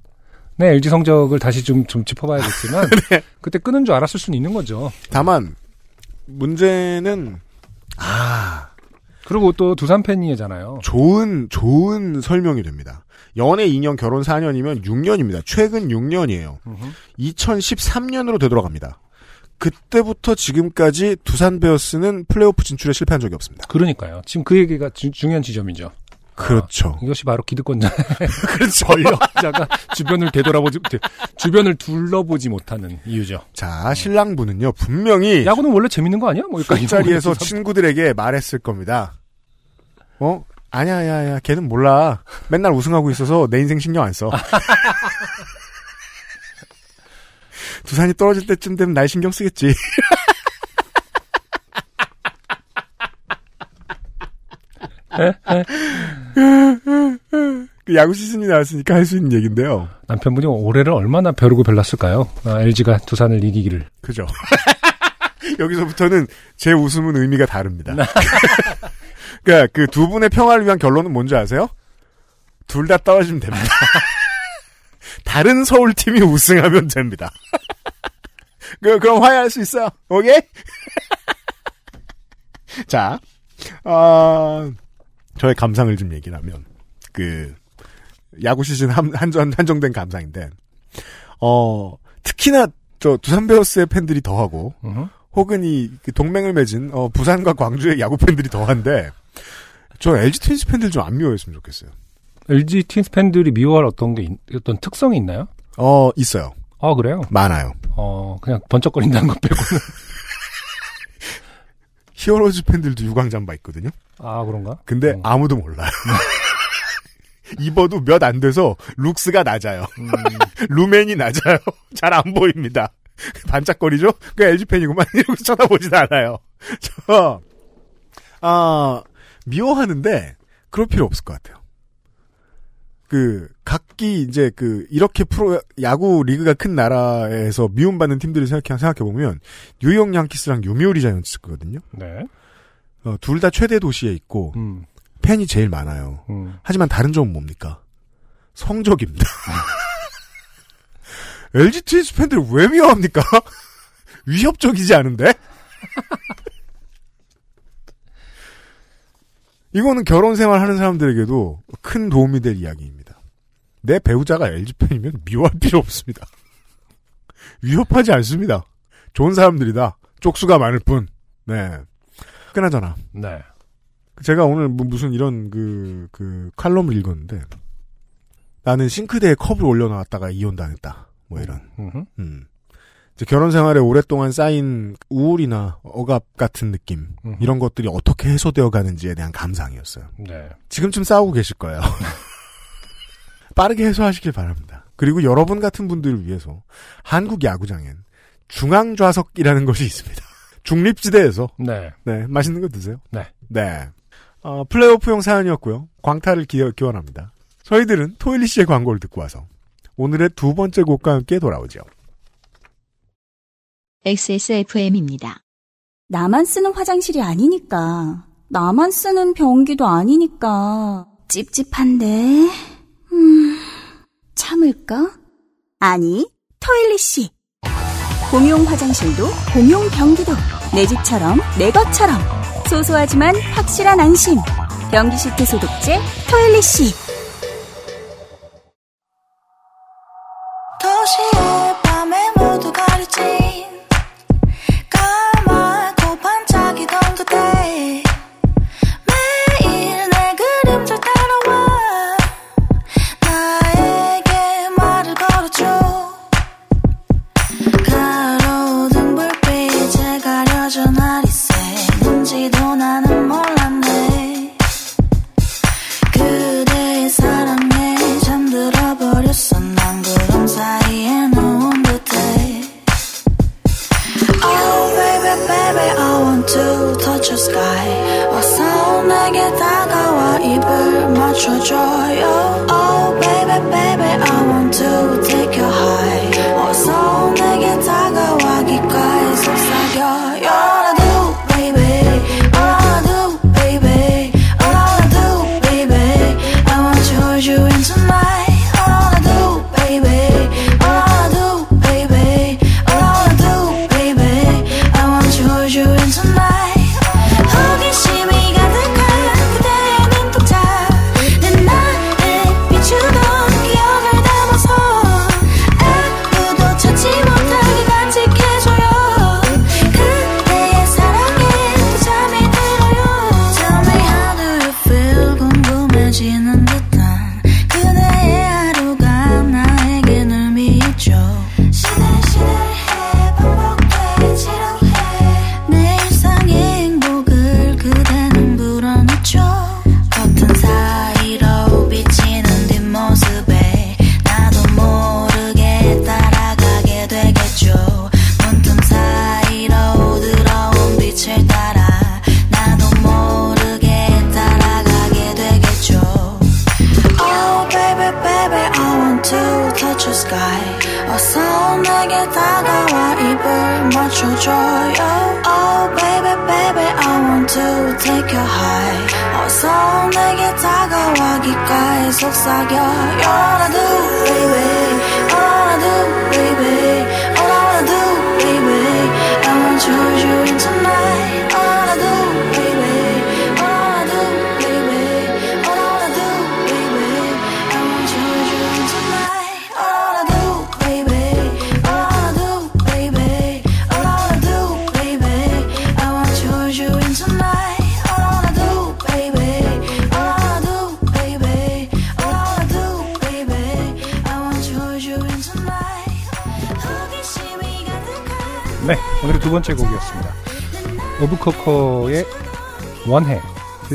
네, LG 성적을 다시 좀, 좀 짚어봐야겠지만, 그때 끊은 줄 알았을 수는 있는 거죠. 다만 문제는 아 그리고 또 두산 팬이잖아요. 좋은 좋은 설명이 됩니다. 연애 2년 결혼 4년이면 6년입니다. 최근 6년이에요. 2013년으로 되돌아갑니다. 그때부터 지금까지 두산 베어스는 플레이오프 진출에 실패한 적이 없습니다. 그러니까요. 지금 그 얘기가 주- 중요한 지점이죠. 그렇죠. 이것이 바로 기득권자 그렇죠. 권력자가 주변을 되돌아보지, 되- 주변을 둘러보지 못하는 이유죠. 자, 신랑분은요, 분명히 야구는 원래 재밌는 거 아니야? 뭐 여기까지 술자리에서. 친구들에게 말했을 겁니다. 어? 아니야, 야, 야, 걔는 몰라. 맨날 우승하고 있어서 내 인생 신경 안 써. 두산이 떨어질 때쯤 되면 날 신경 쓰겠지. 그 야구 시즌이 나왔으니까 할 수 있는 얘기인데요. 남편분이 올해를 얼마나 벼르고 별났을까요? 아, LG가 두산을 이기기를. 그죠. 여기서부터는 제 웃음은 의미가 다릅니다. 그러니까 그 두 분의 평화를 위한 결론은 뭔지 아세요? 둘 다 떨어지면 됩니다. 다른 서울 팀이 우승하면 됩니다. 그, 그럼 화해할 수 있어요. 오케이? 자, 어, 저의 감상을 좀 얘기를 하면, 그, 야구 시즌 한, 한전, 한정된 감상인데, 어, 특히나 저 두산 베어스의 팬들이 더하고, 음흠. 혹은 이그 동맹을 맺은 어, 부산과 광주의 야구 팬들이 더한데 저 LG 트윈스 팬들 좀 안 미워했으면 좋겠어요. LG 트윈스 팬들이 미워할 어떤 게, 있- 어떤 특성이 있나요? 어 있어요. 아, 그래요? 많아요. 어, 그냥 번쩍거린다는 것 빼고는. 히어로즈 팬들도 유광잠바 있거든요. 아, 그런가? 근데 어. 아무도 몰라요. 입어도 몇 안 돼서 룩스가 낮아요. 음, 루멘이 낮아요. 잘 안 보입니다. 반짝거리죠? 그 LG 팬이구만 이러고 쳐다보지도 않아요. 저, 아, 미워하는데 그럴 필요 없을 것 같아요. 그 각기 이제 그 이렇게 프로 야구 리그가 큰 나라에서 미움받는 팀들을 생각해 생각해 보면 뉴욕 양키스랑 요미우리 자이언츠거든요. 네. 어, 둘 다 최대 도시에 있고 음, 팬이 제일 많아요. 음. 하지만 다른 점은 뭡니까? 성적입니다. LG 트윈스 팬들 왜 미워합니까? 위협적이지 않은데? 이거는 결혼 생활 하는 사람들에게도 큰 도움이 될 이야기입니다. 내 배우자가 LG 팬이면 미워할 필요 없습니다. 위협하지 않습니다. 좋은 사람들이다. 쪽수가 많을 뿐. 네. 그나저나 네. 제가 오늘 뭐 무슨 이런 그, 그, 칼럼을 읽었는데, 나는 싱크대에 컵을 올려놨다가 이혼 당했다. 뭐 이런. 음. 결혼 생활에 오랫동안 쌓인 우울이나 억압 같은 느낌, 음흠. 이런 것들이 어떻게 해소되어 가는지에 대한 감상이었어요. 네. 지금쯤 싸우고 계실 거예요. 빠르게 해소하시길 바랍니다. 그리고 여러분 같은 분들을 위해서 한국 야구장엔 중앙 좌석이라는 것이 있습니다. 중립지대에서 네. 네, 맛있는 거 드세요. 네. 네. 어, 플레이오프용 사연이었고요. 광탈을 기, 기원합니다. 저희들은 토일리 씨의 광고를 듣고 와서 오늘의 두 번째 곡과 함께 돌아오죠. XSFM입니다. 나만 쓰는 화장실이 아니니까. 나만 쓰는 변기도 아니니까. 찝찝한데. 음, 참을까? 아니, 토일리씨. 공용 화장실도 공용 변기도 내 집처럼 내 것처럼 소소하지만 확실한 안심. 변기 시트 소독제 토일리씨.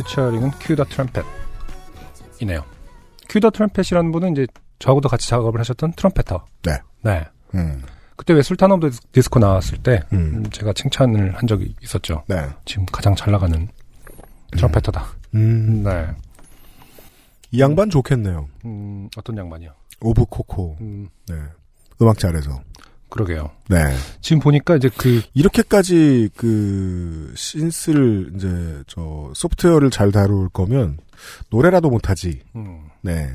피처링은 Q the Trumpet이네요. Q the Trumpet이라는 분은 이제 저하고도 같이 작업을 하셨던 trumpeter. 네. 네. 음. 그때 왜 Sultan of the Disco 나왔을 때 음. 음, 제가 칭찬을 한 적이 있었죠. 네. 지금 가장 잘 나가는 trumpeter다. 음. 네. 이 양반 좋겠네요. 음, 어떤 양반이요? 오브 코코. 음, 네. 음악 잘해서. 그러게요. 네. 지금 보니까 이제 그 이렇게까지 그 synth를 이제 저 소프트웨어를 잘 다룰 거면 노래라도 못하지. 음, 네.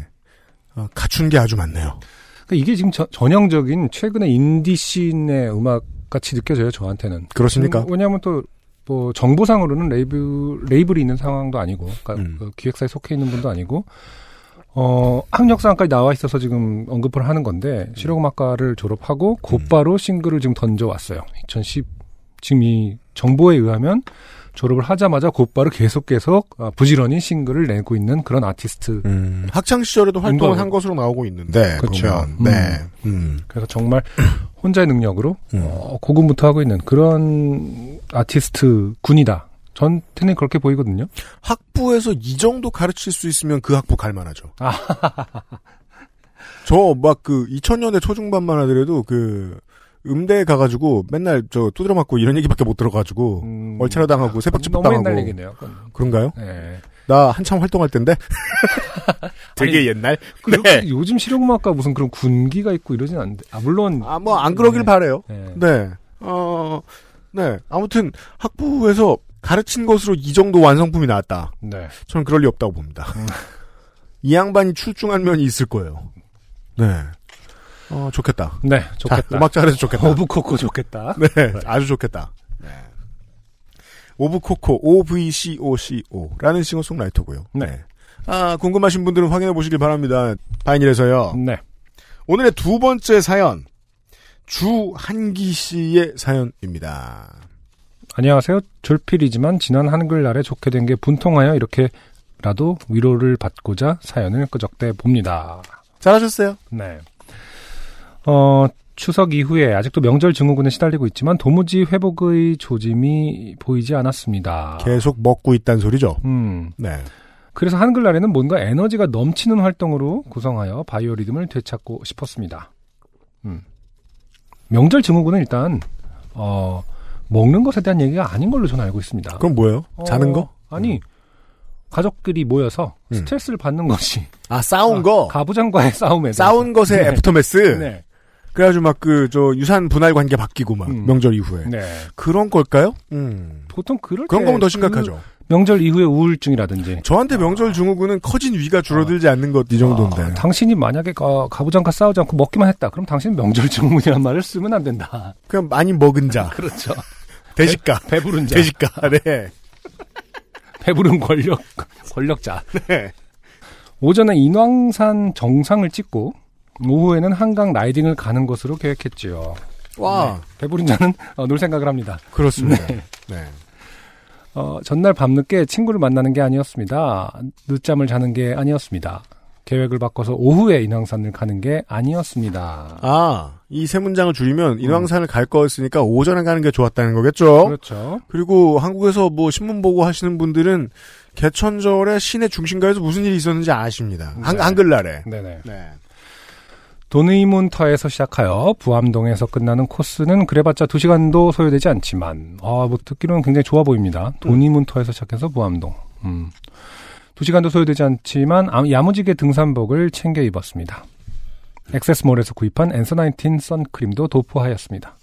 아, 갖춘 게 아주 많네요. 그러니까 이게 지금 저- 전형적인 최근의 인디 씬의 음악 같이 느껴져요 저한테는. 그렇습니까? 음, 왜냐하면 또 뭐 정보상으로는 레이블 레이블이 있는 상황도 아니고, 그러니까 음. 그 기획사에 속해 있는 분도 아니고, 어 학력상까지 나와 있어서 지금 언급을 하는 건데 실용음악과를 졸업하고 곧바로 싱글을 지금 던져 왔어요. 2010 지금 이 정보에 의하면 졸업을 하자마자 곧바로 계속 계속 아, 부지런히 싱글을 내고 있는 그런 아티스트. 음, 학창 시절에도 활동을. 한 것으로 나오고 있는데. 그렇죠. 음. 네. 음. 그래서 정말 혼자의 능력으로 음. 어, 고군부터 하고 있는 그런 아티스트 군이다. 전테는 그렇게 보이거든요. 학부에서 이 정도 가르칠 수 있으면 그 학부 갈만하죠. 아. 저막 그 2000년대 초중반만 하더라도 그 음대에 가가지고 맨날 저 두드려 맞고 이런 얘기밖에 못 들어가지고 음, 월차려 당하고 새벽집 너무 당하고 옛날 얘기네요. 그건. 그런가요? 네. 나 한참 활동할 때인데 되게 옛날. 그렇게 요즘 실용음악과 무슨 그런 군기가 있고 이러진 않는데. 아 물론 아 뭐 안 그러길 네. 바래요. 네. 네. 어, 네. 아무튼 학부에서 가르친 것으로 이 정도 완성품이 나왔다. 네. 저는 그럴 리 없다고 봅니다. 이 양반이 출중한 면이 있을 거예요. 네. 어, 좋겠다. 네, 자, 좋겠다. 음악 잘해서 좋겠다. 오브코코 좋겠다. 네, 아주 좋겠다. 네. 오브코코, O-V-C-O-C-O 라는 싱어송라이터고요. 네. 아, 궁금하신 분들은 확인해 보시길 바랍니다. 바이닐에서요. 네. 오늘의 두 번째 사연. 주한기 씨의 사연입니다. 안녕하세요. 졸필이지만 지난 한글날에 좋게 된 게 분통하여 이렇게라도 위로를 받고자 사연을 끄적대 봅니다. 잘하셨어요. 네. 어, 추석 이후에 아직도 명절 증후군에 시달리고 있지만 도무지 회복의 조짐이 보이지 않았습니다. 계속 먹고 있단 소리죠. 음. 네. 그래서 한글날에는 뭔가 에너지가 넘치는 활동으로 구성하여 바이오 리듬을 되찾고 싶었습니다. 음. 명절 증후군은 일단 어, 먹는 것에 대한 얘기가 아닌 걸로 저는 알고 있습니다. 그럼 뭐예요? 어, 자는 거? 아니 가족끼리 모여서 음. 스트레스를 받는 것이 아, 싸운 아, 거? 가부장과의 싸움에. 싸운 것의 네. aftermath? 네. 그래가지고 막 그, 저, 유산 분할 관계 바뀌고 막, 음. 명절 이후에. 네. 그런 걸까요? 음. 보통 그럴 그런 때 거면 더그 심각하죠. 명절 이후에 우울증이라든지 저한테 명절 증후군은 커진 위가 줄어들지 않는 것, 이 정도인데. 아, 당신이 만약에 가, 가부장과 싸우지 않고 먹기만 했다. 그럼 당신은 명절 증후군이라는 말을 쓰면 안 된다. 그냥 많이 먹은 자. 그렇죠. 대식가. 배 부른 자. 대식가. 네. 배부른 권력, 권력자. 네. 오전에 인왕산 정상을 찍고 오후에는 한강 라이딩을 가는 것으로 계획했지요. 와. 배부른 자는 어, 놀 생각을 합니다. 그렇습니다. 네. 어, 전날 밤늦게 친구를 만나는 게 아니었습니다. 늦잠을 자는 게 아니었습니다. 계획을 바꿔서 오후에 인왕산을 가는 게 아니었습니다. 아, 이 세 문장을 줄이면 인왕산을 갈 거였으니까 오전에 가는 게 좋았다는 거겠죠? 그렇죠. 그리고 한국에서 뭐 신문 보고 하시는 분들은 개천절에 시내 중심가에서 무슨 일이 있었는지 아십니다. 한, 네. 한글날에. 네네. 네. 돈의문터에서 시작하여 부암동에서 끝나는 코스는 그래봤자 2시간도 소요되지 않지만 아, 뭐 듣기로는 굉장히 좋아 보입니다. 돈의문터에서 시작해서 부암동. 음. 2시간도 소요되지 않지만 아- 야무지게 등산복을 챙겨 입었습니다. 액세스몰에서 구입한 앤서19 선크림도 도포하였습니다.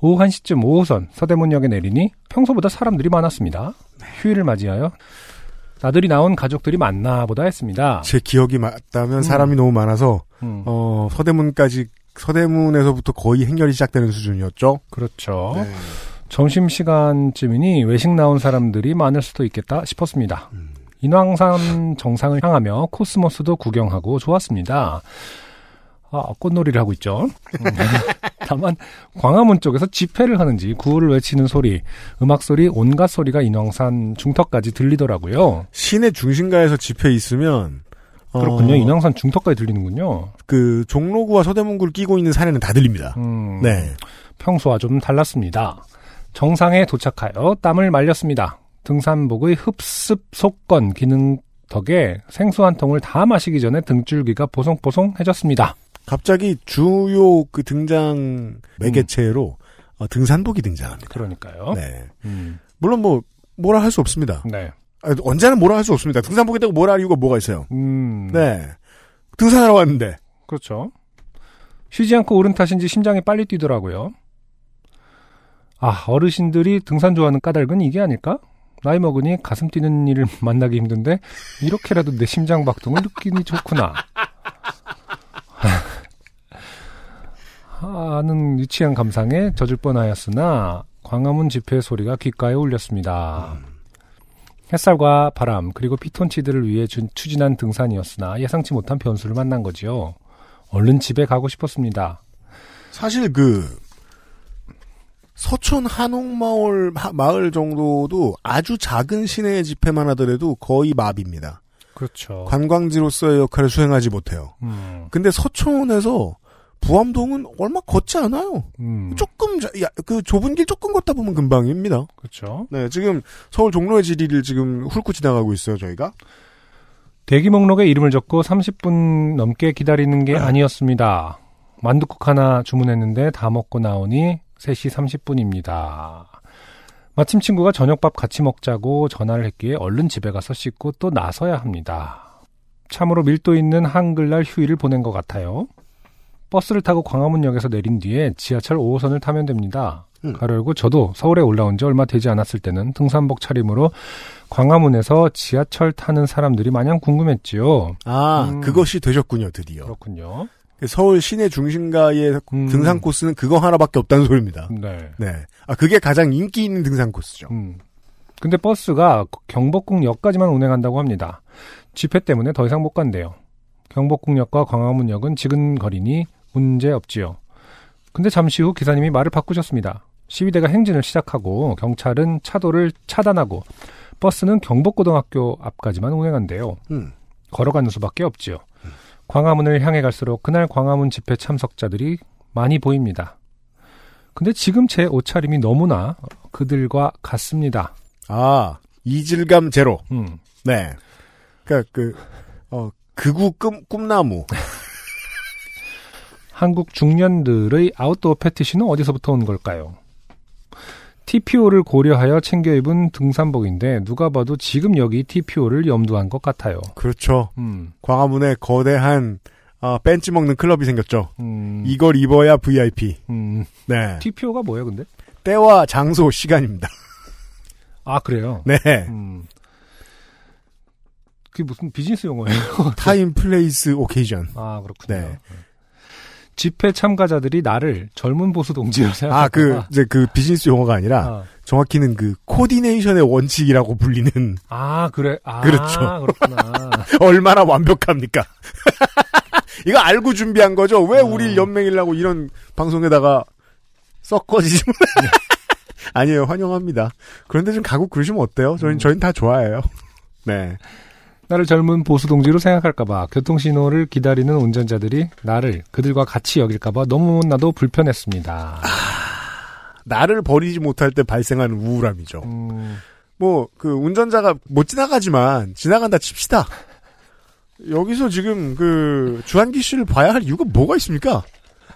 오후 1시쯤 5호선 서대문역에 내리니 평소보다 사람들이 많았습니다. 휴일을 맞이하여 나들이 나온 가족들이 많나 보다 했습니다. 제 기억이 맞다면 사람이 너무 많아서 음, 어, 서대문까지 서대문에서부터 거의 행렬이 시작되는 수준이었죠. 그렇죠. 네. 점심시간쯤이니 외식 나온 사람들이 많을 수도 있겠다 싶었습니다. 음. 인왕산 정상을 향하며 코스모스도 구경하고 좋았습니다. 아, 꽃놀이를 하고 있죠. 음. 다만 광화문 쪽에서 집회를 하는지 구호를 외치는 소리, 음악 소리, 온갖 소리가 인왕산 중턱까지 들리더라고요. 시내 중심가에서 집회 있으면 어, 그렇군요. 인왕산 중턱까지 들리는군요. 그 종로구와 서대문구를 끼고 있는 산에는 다 들립니다. 음, 네. 평소와 좀 달랐습니다. 정상에 도착하여 땀을 말렸습니다. 등산복의 흡습 속건 기능 덕에 생수 한 통을 다 마시기 전에 등줄기가 보송보송해졌습니다. 갑자기 주요 그 등장 매개체로 어, 등산복이 등장합니다. 그러니까요. 네. 음, 물론 뭐 뭐라 할 수 없습니다. 네. 아, 언제는 뭐라 할 수 없습니다. 등산 보겠다고 뭐라 할 이유가 뭐가 있어요. 음. 네. 등산하러 왔는데. 그렇죠. 쉬지 않고 오른 탓인지 심장이 빨리 뛰더라고요. 아, 어르신들이 등산 좋아하는 까닭은 이게 아닐까? 나이 먹으니 가슴 뛰는 일을 만나기 힘든데 이렇게라도 내 심장 박동을 느끼니 좋구나. 하는 유치한 감상에 젖을 뻔하였으나 광화문 집회 소리가 귓가에 울렸습니다. 햇살과 바람 그리고 피톤치드를 위해 준- 추진한 등산이었으나 예상치 못한 변수를 만난 거지요. 얼른 집에 가고 싶었습니다. 사실 그 서촌 한옥마을 하- 마을 정도도 아주 작은 시내의 집회만 하더라도 거의 마비입니다. 그렇죠. 관광지로서의 역할을 수행하지 못해요. 음, 근데 서촌에서 부암동은 얼마 걷지 않아요. 음, 조금 자- 야, 그 좁은 길 조금 걷다 보면 금방입니다. 그렇죠. 네, 지금 서울 종로의 지리를 지금 훑고 지나가고 있어요, 저희가. 대기 목록에 이름을 적고 30분 넘게 기다리는 게 아니었습니다. 만두국 하나 주문했는데 다 먹고 나오니 3시 30분입니다. 마침 친구가 저녁밥 같이 먹자고 전화를 했기에 얼른 집에 가서 씻고 또 나서야 합니다. 참으로 밀도 있는 한글날 휴일을 보낸 것 같아요. 버스를 타고 광화문역에서 내린 뒤에 지하철 5호선을 타면 됩니다. 음. 가로 열고 저도 서울에 올라온 지 얼마 되지 않았을 때는 등산복 차림으로 광화문에서 지하철 타는 사람들이 마냥 궁금했지요. 아, 음. 그것이 되셨군요, 드디어. 그렇군요. 서울 시내 중심가의 음. 등산 코스는 그거 하나밖에 없다는 소리입니다. 네. 네. 아, 그게 가장 인기 있는 등산 코스죠. 음. 근데 버스가 경복궁역까지만 운행한다고 합니다. 집회 때문에 더 이상 못 간대요. 경복궁역과 광화문역은 지근 거리니 문제 없지요. 근데 잠시 후 기사님이 말을 바꾸셨습니다. 시위대가 행진을 시작하고 경찰은 차도를 차단하고 버스는 경복고등학교 앞까지만 운행한대요. 음. 걸어가는 수밖에 없지요. 광화문을 향해 갈수록 그날 광화문 집회 참석자들이 많이 보입니다. 근데 지금 제 옷차림이 너무나 그들과 같습니다. 아, 이질감 제로. 음. 네. 그니까, 그, 어, 극우 꿈, 꿈나무. 한국 중년들의 아웃도어 패티시는 어디서부터 온 걸까요? TPO를 고려하여 챙겨 입은 등산복인데 누가 봐도 지금 여기 TPO를 염두한 것 같아요. 그렇죠. 음, 광화문에 거대한, 아, 벤치 먹는 클럽이 생겼죠. 음, 이걸 입어야 VIP. 음. 네. TPO가 뭐예요, 근데? 때와 장소, 시간입니다. 아 그래요. 네. 음. 그게 무슨 비즈니스 용어예요? Time, place, occasion. 아 그렇군요. 네. 집회 참가자들이 나를 젊은 보수 동지로 생각하고 아, 그, 이제 그 비즈니스 용어가 아니라, 아, 정확히는 그 coordination의 원칙이라고 불리는 아, 그래 아 그렇죠. 그렇구나. 얼마나 완벽합니까? 이거 알고 준비한 거죠? 왜 어. 우리를 연맹이라고 이런 방송에다가 썩거지지? 아니에요, 환영합니다. 그런데 좀 가고 그러시면 어때요? 저희, 음. 저희는 다 좋아해요. 네. 나를 젊은 보수 동지로 생각할까봐 교통신호를 기다리는 운전자들이 나를 그들과 같이 여길까봐 너무나도 불편했습니다. 나를 버리지 못할 때 발생하는 우울함이죠. 음, 뭐, 그, 운전자가 못 지나가지만, 지나간다 칩시다. 여기서 지금, 그, 주한기 씨를 봐야 할 이유가 뭐가 있습니까?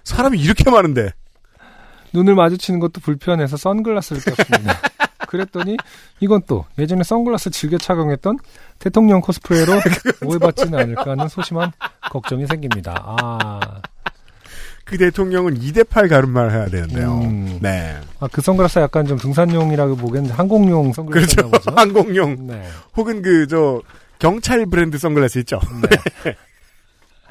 사람이 이렇게 많은데. 눈을 마주치는 것도 불편해서 선글라스를 꼈습니다. 그랬더니 이건 또 예전에 선글라스 즐겨 착용했던 대통령 코스프레로 오해받지는 않을까 하는 소심한 걱정이 생깁니다. 아, 그 대통령은 2대8 가름말 해야 되는데요. 음. 네. 아, 그 선글라스 약간 좀 등산용이라고 보기엔 항공용 그렇죠. 선글라스인가 보죠. 항공용. 네. 혹은 그, 저, 경찰 브랜드 선글라스 있죠? 네.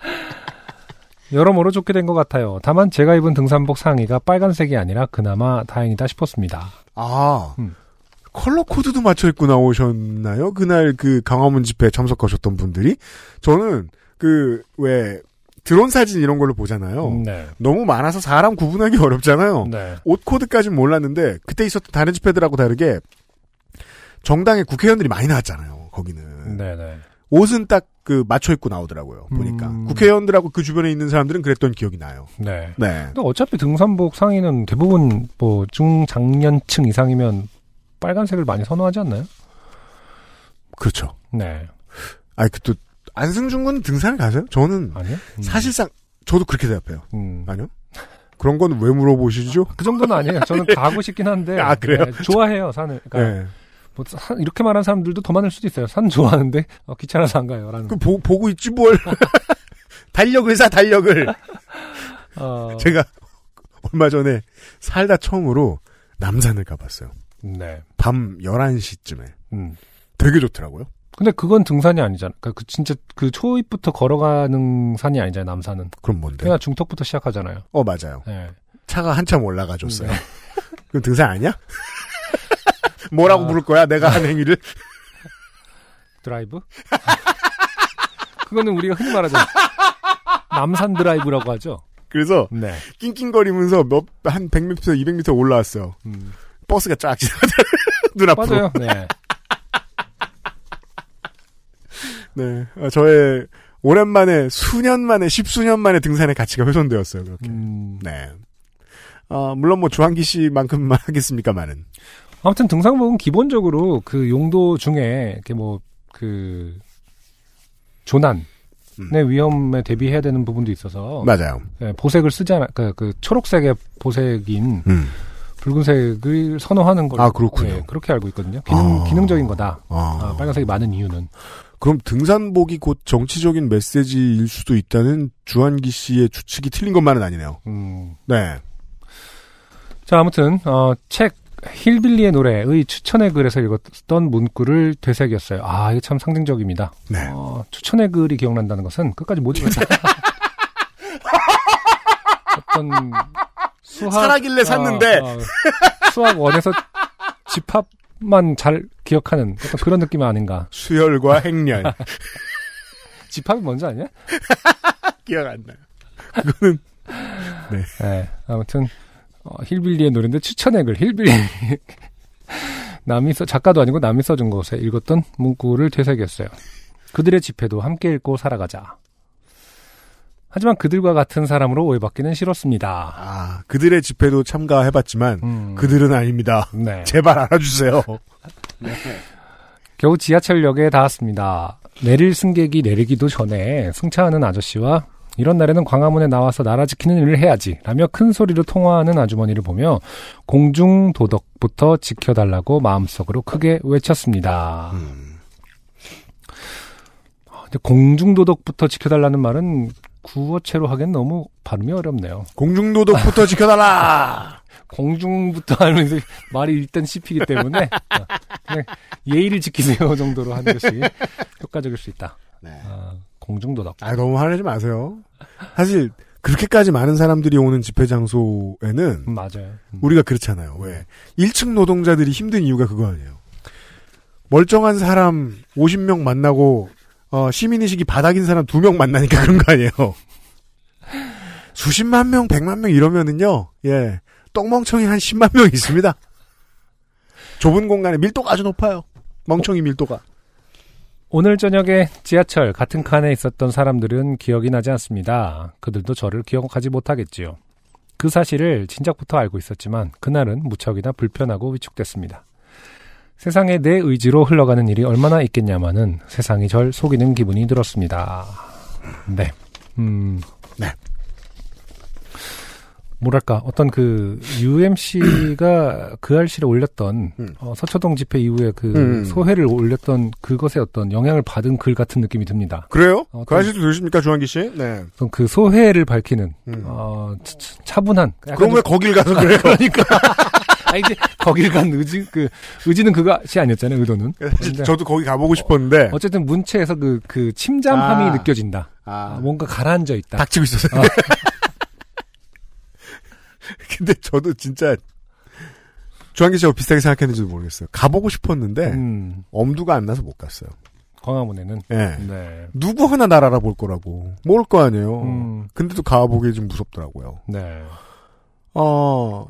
여러모로 좋게 된 것 같아요. 다만 제가 입은 등산복 상의가 빨간색이 아니라 그나마 다행이다 싶었습니다. 아, 음. 컬러 코드도 맞춰 입고 나오셨나요? 그날 그 강화문 집회에 참석하셨던 분들이? 저는 그, 왜, 드론 사진 이런 걸로 보잖아요. 네. 너무 많아서 사람 구분하기 어렵잖아요. 네. 옷 코드까지는 몰랐는데, 그때 있었던 다른 집회들하고 다르게, 정당의 국회의원들이 많이 나왔잖아요, 거기는. 네, 네. 옷은 딱 그 맞춰 입고 나오더라고요, 보니까. 음. 국회의원들하고 그 주변에 있는 사람들은 그랬던 기억이 나요. 네. 네. 근데 어차피 등산복 상의는 대부분 뭐 중장년층 이상이면 빨간색을 많이 선호하지 않나요? 그렇죠. 네. 아니, 그 또, 안승준 군은 등산을 가세요? 저는 아니요? 음. 사실상, 저도 그렇게 대답해요. 음. 아니요? 그런 건 왜 물어보시죠? 그 정도는 아니에요. 저는 가고 싶긴 한데. 아, 그래요? 네, 좋아해요, 산을. 그러니까 네. 뭐 산- 이렇게 말하는 사람들도 더 많을 수도 있어요. 산 좋아하는데 어, 귀찮아서 안 가요라는. 그 보, 보고 있지 뭘. 달력을 사 달력을. 어, 제가 얼마 전에 살다 처음으로 남산을 가봤어요. 네. 밤 11시쯤에. 음. 되게 좋더라고요. 근데 그건 등산이 아니잖아. 그러니까 그 진짜 그 초입부터 걸어가는 산이 아니잖아요. 남산은. 그럼 뭔데? 그냥 중턱부터 시작하잖아요. 어, 맞아요. 네. 차가 한참 올라가줬어요. 네. 그럼 등산 아니야? 뭐라고 아. 부를 거야? 내가 한 행위를? 드라이브? 그거는 우리가 흔히 말하죠. 남산 드라이브라고 하죠. 그래서 네. 낑낑거리면서 몇, 한 100m, 200m 올라왔어요. 음. 버스가 쫙. 눈앞으로. 맞아요. 네. 네. 어, 저의 오랜만에 수년 만에, 십수년 만에 등산의 가치가 훼손되었어요. 그렇게. 음. 네. 어, 물론 뭐 주한기 씨만큼만 하겠습니까만은. 아무튼 등산복은 기본적으로 그 용도 중에 이렇게 뭐 그 조난의 음. 위험에 대비해야 되는 부분도 있어서 맞아요. 예, 보색을 쓰지 않아 그, 그 초록색의 보색인 음. 붉은색을 선호하는 걸로 아, 그렇군요. 예, 그렇게 알고 있거든요. 기능 아. 기능적인 거다. 아. 아, 빨간색이 많은 이유는 그럼 등산복이 곧 정치적인 메시지일 수도 있다는 주한기 씨의 추측이 틀린 것만은 아니네요. 음. 네. 자 아무튼 어, 책 힐빌리의 노래의 추천의 글에서 읽었던 문구를 되새겼어요. 아 이게 참 상징적입니다. 네. 어, 추천의 글이 기억난다는 것은 끝까지 못 읽었다. 어떤 수학 살아길래 샀는데. 어, 어, 수학 원에서 집합만 잘 기억하는 어떤 그런 느낌 아닌가. 수혈과 행렬. 집합이 뭔지 아니야? 기억 안 나요. 그거는 네, 아무튼 어, 힐빌리의 노래인데 추천의 글 힐빌리 남이 써 작가도 아니고 남이 써준 것에 읽었던 문구를 되새겼어요. 그들의 집회도 함께 읽고 살아가자. 하지만 그들과 같은 사람으로 오해받기는 싫었습니다. 아 그들의 집회도 참가해봤지만 음, 그들은 아닙니다. 네. 제발 알아주세요. 겨우 지하철역에 닿았습니다. 내릴 승객이 내리기도 전에 승차하는 아저씨와 이런 날에는 광화문에 나와서 나라 지키는 일을 해야지 라며 큰 소리로 통화하는 아주머니를 보며 공중 도덕부터 지켜달라고 마음속으로 크게 외쳤습니다. 음. 아, 공중 도덕부터 지켜달라는 말은 구어체로 하기엔 너무 발음이 어렵네요. 공중도덕부터 지켜달라. 공중부터 하면서 말이 일단 씹히기 때문에 어, 그냥 예의를 지키세요 정도로 하는 것이 효과적일 수 있다. 네. 아, 공중도덕. 아 너무 화내지 마세요. 사실 그렇게까지 많은 사람들이 오는 집회 장소에는 음, 맞아요. 음. 우리가 그렇잖아요. 왜 1층 노동자들이 힘든 이유가 그거 아니에요. 멀쩡한 사람 50명 만나고 어, 시민의식이 바닥인 사람 2명 만나니까 그런 거 아니에요. 수십만 명, 백만 명 이러면은요, 예, 똥멍청이 한 10만 명 있습니다. 좁은 공간에 밀도가 아주 높아요. 멍청이 밀도가. 오늘 저녁에 지하철 같은 칸에 있었던 사람들은 기억이 나지 않습니다. 그들도 저를 기억하지 못하겠지요. 그 사실을 진작부터 알고 있었지만 그날은 무척이나 불편하고 위축됐습니다. 세상에 내 의지로 흘러가는 일이 얼마나 있겠냐마는 세상이 절 속이는 기분이 들었습니다. 네. 음. 네. 뭐랄까 어떤 그 UMC가 그 알실에 올렸던 음. 어, 서초동 집회 이후에 그 음. 소회를 올렸던 그것에 어떤 영향을 받은 글 같은 느낌이 듭니다. 그래요? 어, 그 아실도 들으십니까, 주한기 씨? 네. 어떤 그 소회를 밝히는 음. 어, 차-. 약간 그럼 왜 좀- 거길 가서 그래요? 그러니까 아 이제 거길 간 의지 그 의지는 그것이 아니었잖아요 의도는. 사실 근데 저도 거기 가보고 싶었는데, 어 쨌든 문체에서 그 그 침잠함이 아. 느껴진다. 아, 아, 뭔가 가라앉아 있다. 닥치고 있었어요. 아. 근데 저도 진짜 주한기 씨하고 비슷하게 생각했는지도 모르겠어요. 가보고 싶었는데 음, 엄두가 안 나서 못 갔어요. 광화문에는. 예. 네. 누구 하나 날 알아볼 거라고. 모를 거 아니에요. 음, 근데도 가보기 좀 무섭더라고요. 네. 어,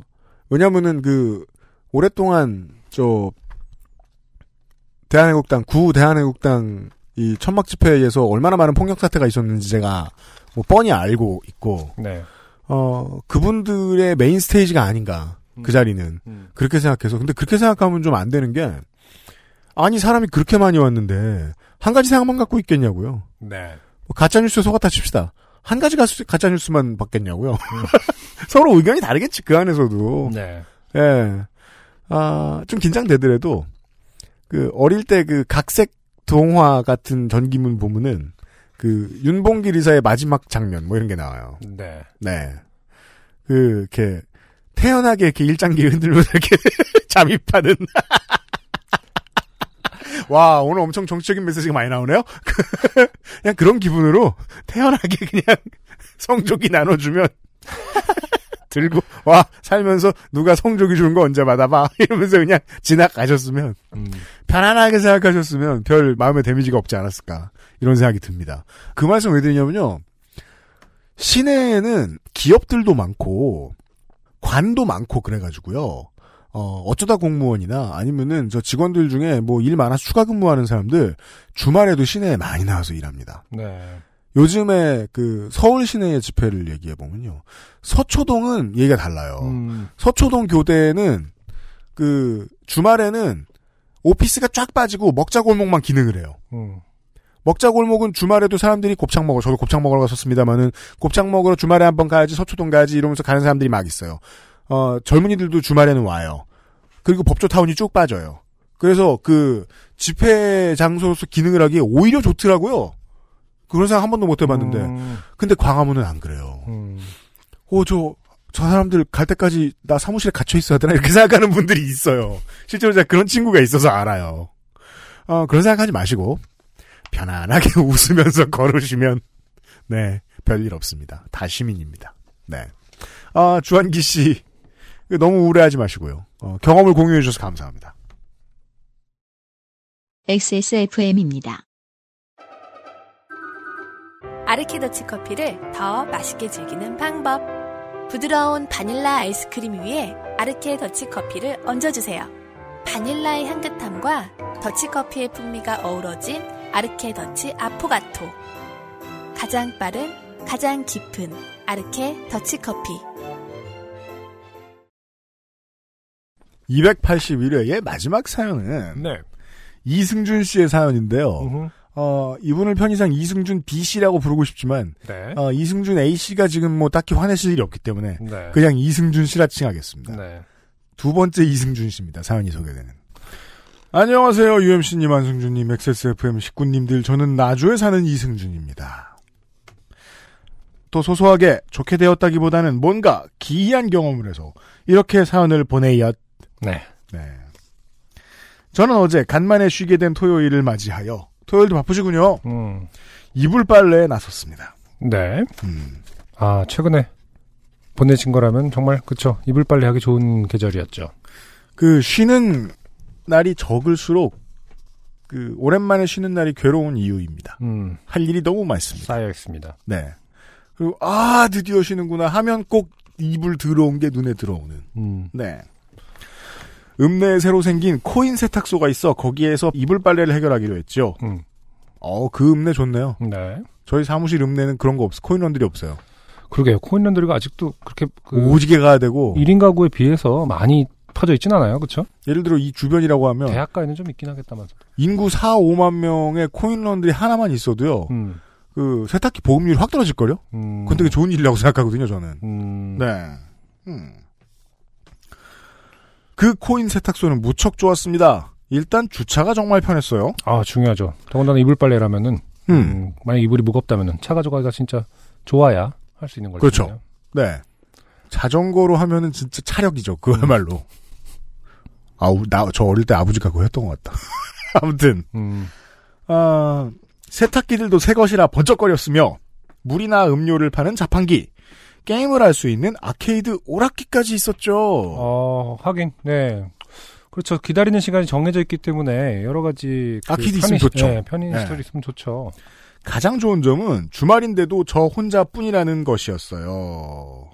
왜냐면은 그, 오랫동안, 저, 대한애국당, 구 대한애국당, 이 천막 집회에 의해서 얼마나 많은 폭력 사태가 있었는지 제가 뭐 뻔히 알고 있고, 네. 어, 그분들의 메인 스테이지가 아닌가. 그 자리는. 음. 그렇게 생각해서. 근데 그렇게 생각하면 좀 안 되는 게, 아니, 사람이 그렇게 많이 왔는데, 한 가지 생각만 갖고 있겠냐고요. 네. 뭐 가짜 뉴스에 속았다 칩시다. 한 가지 가수- 가짜 뉴스만 받겠냐고요. 서로 의견이 다르겠지, 그 안에서도. 네. 예. 아, 좀 긴장되더라도, 그 어릴 때 그 각색 동화 같은 전기문 보면은 그 윤봉길 의사의 마지막 장면 뭐 이런 게 나와요. 네. 네. 그 이렇게 태연하게 이렇게 일장기 흔들면서 이렇게 잠입하는. 와 오늘 엄청 정치적인 메시지가 많이 나오네요. 그냥 그런 기분으로 태연하게 그냥 성조기 나눠주면 들고 와 살면서 누가 성조기 주는 거 언제 받아봐 이러면서 그냥 지나가셨으면 음. 편안하게 생각하셨으면 별 마음의 데미지가 없지 않았을까 이런 생각이 듭니다. 그 말씀 왜 드리냐면요. 시내에는 기업들도 많고 관도 많고 그래가지고요. 어, 어쩌다 공무원이나 아니면은 저 직원들 중에 뭐 일 많아서 추가 근무하는 사람들 주말에도 시내에 많이 나와서 일합니다. 네. 요즘에 그 서울 시내의 집회를 얘기해 보면요. 서초동은 얘기가 달라요. 음. 서초동 교대는 그 주말에는 오피스가 쫙 빠지고 먹자 골목만 기능을 해요. 음. 먹자 골목은 주말에도 사람들이 곱창 먹어. 저도 곱창 먹으러 갔었습니다만은 곱창 먹으러 주말에 한번 가야지 서초동 가야지 이러면서 가는 사람들이 막 있어요. 어 젊은이들도 주말에는 와요. 그리고 법조타운이 쭉 빠져요. 그래서 그 집회 장소로서 기능을 하기에 오히려 좋더라고요. 그런 생각 한 번도 못 해봤는데. 음. 근데 광화문은 안 그래요. 음. 어, 저, 저 사람들 갈 때까지 나 사무실에 갇혀 있어야 되나? 이렇게 생각하는 분들이 있어요. 실제로 제가 그런 친구가 있어서 알아요. 어, 그런 생각하지 마시고, 편안하게 웃으면서 걸으시면, 네, 별일 없습니다. 다 시민입니다. 네. 아, 주한기 씨, 너무 우울해하지 마시고요. 어, 경험을 공유해 주셔서 감사합니다. XSFM입니다. 아르케더치 커피를 더 맛있게 즐기는 방법. 부드러운 바닐라 아이스크림 위에 아르케 더치 커피를 얹어주세요. 바닐라의 향긋함과 더치 커피의 풍미가 어우러진 아르케 더치 아포가토. 가장 빠른, 가장 깊은 아르케 더치 커피. 281회의 마지막 사연은, 네. 이승준 씨의 사연인데요. 어, 이분을 편의상 이승준 B 씨라고 부르고 싶지만, 네. 어, 이승준 A 씨가 지금 뭐 딱히 화내실 일이 없기 때문에, 네. 그냥 이승준 씨라 칭하겠습니다. 네. 두 번째 이승준 씨입니다. 사연이 소개되는. 안녕하세요. UMC님, 안승준님, XSFM 식구님들. 저는 나주에 사는 이승준입니다. 또 소소하게 좋게 되었다기보다는 뭔가 기이한 경험을 해서 이렇게 사연을 보내였. 네. 네. 저는 어제 간만에 쉬게 된 토요일을 맞이하여 토요일도 바쁘시군요. 음. 이불 빨래에 나섰습니다. 네. 음. 아, 최근에 보내신 거라면 정말, 그쵸. 이불 빨래 하기 좋은 계절이었죠. 그 쉬는 날이 적을수록 그 오랜만에 쉬는 날이 괴로운 이유입니다. 음. 할 일이 너무 많습니다. 쌓여 있습니다. 네. 그리고 아 드디어 쉬는구나 하면 꼭 이불 들어온 게 눈에 들어오는. 음. 네. 읍내에 새로 생긴 코인 세탁소가 있어 거기에서 이불 빨래를 해결하기로 했죠. 음. 어, 그 읍내 좋네요. 네. 저희 사무실 읍내는 그런 거 없어. 코인원들이 없어요. 그러게요. 코인런드리가 아직도 그렇게 그 오지게 가야 되고 1인 가구에 비해서 많이 퍼져 있진 않아요. 그쵸? 예를 들어 이 주변이라고 하면 대학가에는 좀 있긴 하겠다면서. 인구 4, 5만 명의 코인 런들이 하나만 있어도요. 음. 그 세탁기 보급률이 확 떨어질걸요? 음. 그건 되게 좋은 일이라고 생각하거든요, 저는. 음. 네. 음. 그 코인 세탁소는 무척 좋았습니다. 일단 주차가 정말 편했어요. 아, 중요하죠. 더군다나 이불 빨래라면은, 음. 음, 만약 이불이 무겁다면은 차 가져가기가 진짜 좋아야 할 수 있는 거죠. 그렇죠. 네. 자전거로 하면은 진짜 차력이죠. 그야말로. 아우, 나, 저 어릴 때 아버지가 그거 했던 것 같다. 아무튼, 음. 아, 세탁기들도 새 것이라 번쩍거렸으며, 물이나 음료를 파는 자판기, 게임을 할 수 있는 아케이드 오락기까지 있었죠. 어, 하긴, 네. 그렇죠. 기다리는 시간이 정해져 있기 때문에 여러 가지 그 아케이드 있으면 좋죠. 네, 편의 네. 시설이 있으면 좋죠. 가장 좋은 점은 주말인데도 저 혼자뿐이라는 것이었어요.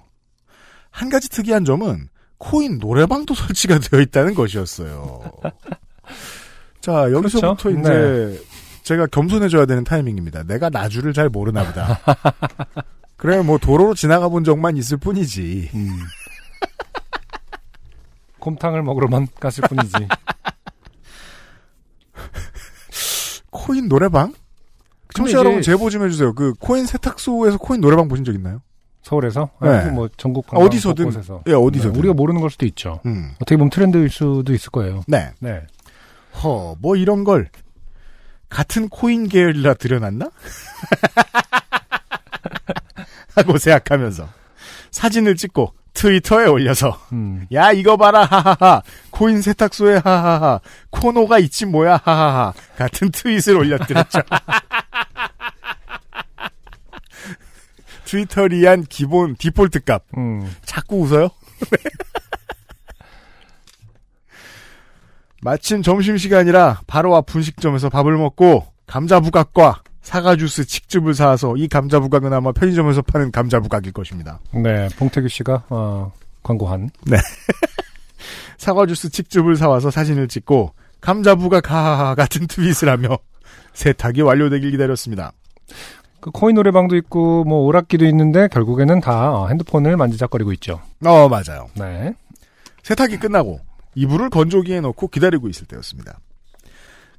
한 가지 특이한 점은 코인 노래방도 설치가 되어 있다는 것이었어요. 자, 여기서부터 그렇죠? 이제 제가 겸손해져야 되는 타이밍입니다. 내가 나주를 잘 모르나 보다. 그래, 뭐 도로로 지나가 본 적만 있을 뿐이지. 음. 곰탕을 먹으러만 갔을 뿐이지. 코인 노래방? 청취자 여러분 제보 좀 해주세요. 그 코인 세탁소에서 코인 노래방 보신 적 있나요? 서울에서? 네. 아니면 뭐 전국 아, 어디서든. 곳에서. 예, 어디서든. 우리가 모르는 걸 수도 있죠. 음. 어떻게 보면 트렌드일 수도 있을 거예요. 네. 네. 허, 뭐 이런 걸 같은 코인 계열이라 들여놨나? 하고 생각하면서 사진을 찍고 트위터에 올려서 음. 야 이거 봐라 하하하 코인 세탁소에 하하하 코노가 있지 뭐야 하하하 같은 트윗을 올려드렸죠. 트위터리한 기본 디폴트 값 음. 자꾸 웃어요? 마침 점심시간이라 바로 앞 분식점에서 밥을 먹고 감자 부각과 사과 주스 칡즙을 사와서 이 감자 부각은 아마 편의점에서 파는 감자 부각일 것입니다. 네, 봉태규 씨가 어, 광고한. 사과 주스 칡즙을 사와서 사진을 찍고 감자 부각 하하하 같은 트윗을 하며 세탁이 완료되길 기다렸습니다. 그 코인 노래방도 있고 뭐 오락기도 있는데 결국에는 다 어, 핸드폰을 만지작거리고 있죠. 어 맞아요. 네. 세탁이 끝나고 이불을 건조기에 넣고 기다리고 있을 때였습니다.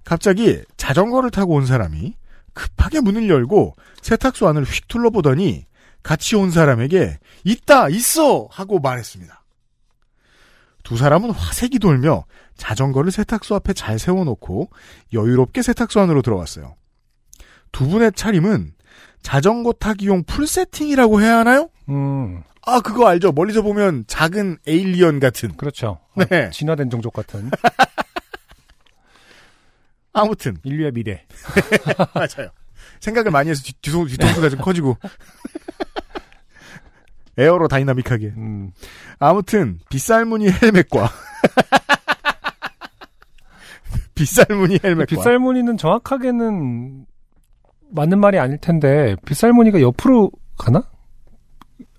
갑자기 자전거를 타고 온 사람이 급하게 문을 열고 세탁소 안을 휙 둘러보더니 같이 온 사람에게 있다 있어 하고 말했습니다. 두 사람은 화색이 돌며 자전거를 세탁소 앞에 잘 세워놓고 여유롭게 세탁소 안으로 들어왔어요. 두 분의 차림은 자전거 타기용 full setting이라고 해야 하나요? 음, 아 그거 알죠? 멀리서 보면 작은 alien 같은. 그렇죠. 네. 어, 진화된 종족 같은 아무튼 인류의 미래. 맞아요. 생각을 많이 해서 뒤, 뒤통, 뒤통수가 좀 커지고 aerodynamic하게. 음, 아무튼 빗살무늬 헬멧과 빗살무늬 헬멧과 빗살무늬는 정확하게는 맞는 말이 아닐 텐데 빗살무늬가 옆으로 가나?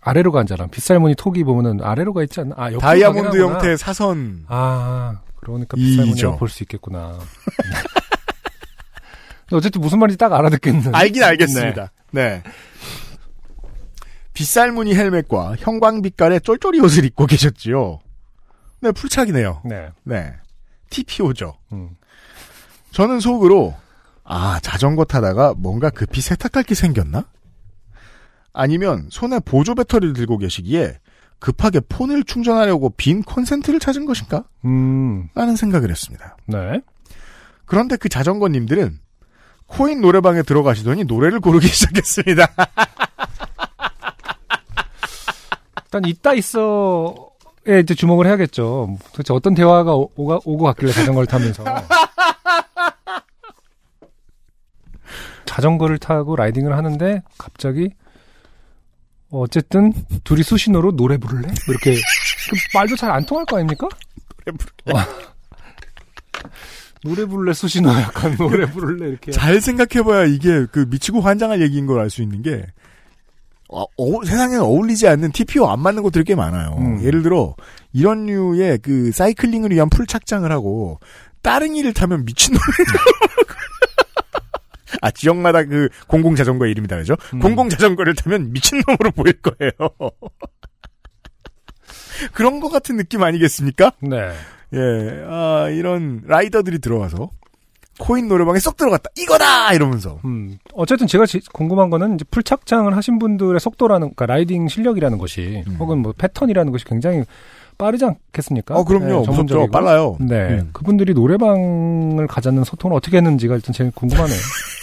아래로 가잖아. 빗살무늬 톡이 보면은 아래로 가 있지 않나? 아, 다이아몬드. 형태의 사선 아, 그러니까 이죠. 빗살무늬를 볼수 있겠구나. 어쨌든 무슨 말인지 딱 알아듣겠는. 알긴 알겠습니다. 네. 빗살무늬 헬멧과 형광빛깔의 쫄쫄이 옷을 입고 계셨지요. 네, 풀착이네요. 네. 네. TPO죠. 음. 저는 속으로 아 자전거 타다가 뭔가 급히 세탁할 게 생겼나? 아니면 손에 보조 배터리를 들고 계시기에 급하게 폰을 충전하려고 빈 콘센트를 찾은 것인가? 음, 라는 생각을 했습니다. 네. 그런데 그 자전거님들은 코인 노래방에 들어가시더니 노래를 고르기 시작했습니다. 일단 있다 있어 에 이제 주목을 해야겠죠. 도대체 어떤 대화가 오, 오가, 오고 갔길래 자전거를 타면서. 자전거를 타고 라이딩을 하는데 갑자기 어, 어쨌든 둘이 수신호로 노래 부를래? 뭐 이렇게 그 말도 잘 안 통할 거 아닙니까? 노래 부를래? 노래 부를래 수신호 약간 노래 부를래 이렇게 잘 생각해봐야 이게 그 미치고 환장할 얘기인 걸 알 수 있는 게 어, 어, 세상에 어울리지 않는 TPO 안 맞는 것들이 꽤 많아요. 음. 예를 들어 이런 류의 그 사이클링을 위한 풀 착장을 하고 따릉이를 타면 미친놈이 아 지역마다 그 공공 자전거 이름이 다르죠. 음. 공공 자전거를 타면 미친놈으로 보일 거예요. 그런 것 같은 느낌 아니겠습니까? 네. 예, 아, 이런 라이더들이 들어와서 코인 노래방에 쏙 들어갔다. 이거다! 이러면서. 음, 어쨌든 제가 지- 궁금한 거는 이제 풀착장을 하신 분들의 속도라는, 그러니까 라이딩 실력이라는 것이, 음. 혹은 뭐 패턴이라는 것이 굉장히 빠르지 않겠습니까? 어, 그럼요. 네, 무섭죠. 전문적이고. 빨라요. 네. 음. 그분들이 노래방을 가자는 소통을 어떻게 했는지가 일단 제일 궁금하네요.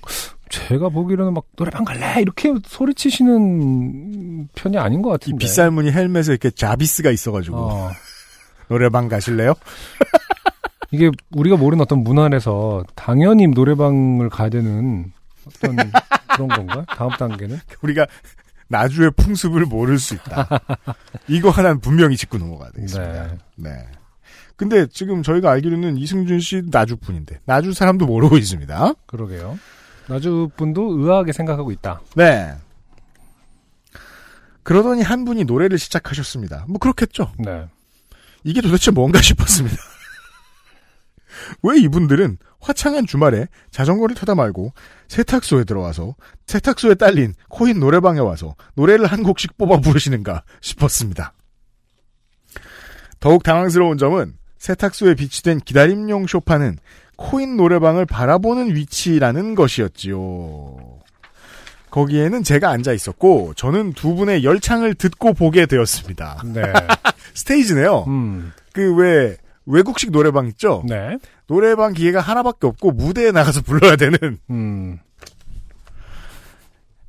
막, 제가 보기로는 막 노래방 갈래! 이렇게 소리치시는 편이 아닌 것이 같은데. 빗살무늬 헬멧에 이렇게 자비스가 있어가지고. 어, 노래방 가실래요? 이게 우리가 모르는 어떤 문화에서 당연히 노래방을 가야 되는 어떤 그런 건가? 다음 단계는? 우리가 나주의 풍습을 모를 수 있다. 이거 하나는 분명히 짚고 넘어가야 되겠습니다. 네. 네. 근데 지금 저희가 알기로는 이승준 씨 나주 분인데 나주 사람도 모르고 있습니다. 그러게요. 나주 분도 의아하게 생각하고 있다. 네. 그러더니 한 분이 노래를 시작하셨습니다. 뭐 그렇겠죠. 네. 이게 도대체 뭔가 싶었습니다. 왜 이분들은 화창한 주말에 자전거를 타다 말고 세탁소에 들어와서 세탁소에 딸린 코인 노래방에 와서 노래를 한 곡씩 뽑아 부르시는가 싶었습니다. 더욱 당황스러운 점은 세탁소에 비치된 기다림용 쇼파는 코인 노래방을 바라보는 위치라는 것이었지요. 거기에는 제가 앉아 있었고 저는 두 분의 열창을 듣고 보게 되었습니다. 네. 스테이지네요. 음. 그왜 외국식 노래방 있죠? 네. 노래방 기계가 하나밖에 없고 무대에 나가서 불러야 되는 음.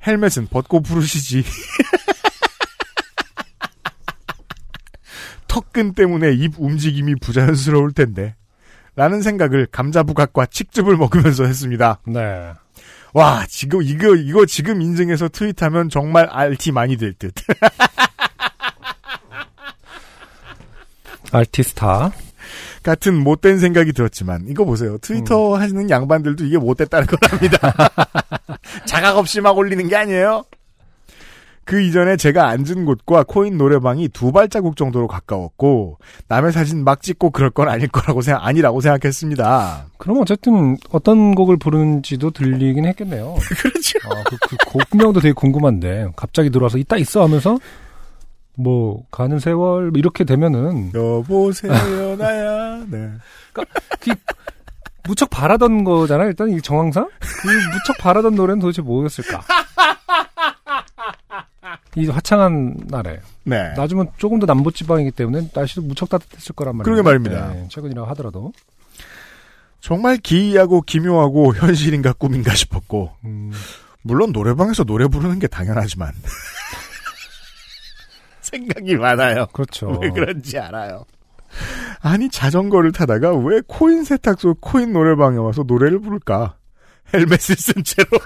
헬멧은 벗고 부르시지. 턱근 때문에 입 움직임이 부자연스러울 텐데. 라는 생각을 감자부각과 칡즙을 먹으면서 했습니다. 네. 와, 지금, 이거, 이거 지금 인증해서 트윗하면 정말 RT 많이 될 듯. 알티스타. 같은 못된 생각이 들었지만, 이거 보세요. 트위터 하시는 양반들도 이게 못됐다는 겁니다. 자각 없이 막 올리는 게 아니에요? 그 이전에 제가 앉은 곳과 코인 노래방이 두 발자국 정도로 가까웠고, 남의 사진 막 찍고 그럴 건 아닐 거라고 생각, 아니라고 생각했습니다. 그럼 어쨌든 어떤 곡을 부르는지도 들리긴 했겠네요. 그렇죠. 아, 그, 그 곡명도 되게 궁금한데 갑자기 들어와서 이따 있어 하면서 뭐 가는 세월 이렇게 되면은 여보세요, 나야. 네. 무척 바라던 거잖아요. 일단 이 정황상 그 무척 바라던 노래는 도대체 뭐였을까? 이 화창한 날에 네. 나중은 조금 더 남부 지방이기 때문에 날씨도 무척 따뜻했을 거란 말이에요. 그러게 말입니다. 네, 최근이라고 하더라도 정말 기이하고 기묘하고 현실인가 꿈인가 싶었고, 음, 물론 노래방에서 노래 부르는 게 당연하지만 생각이 많아요. 그렇죠. 왜 그런지 알아요. 아니 자전거를 타다가 왜 코인 세탁소 코인 노래방에 와서 노래를 부를까? 헬멧을 쓴 채로.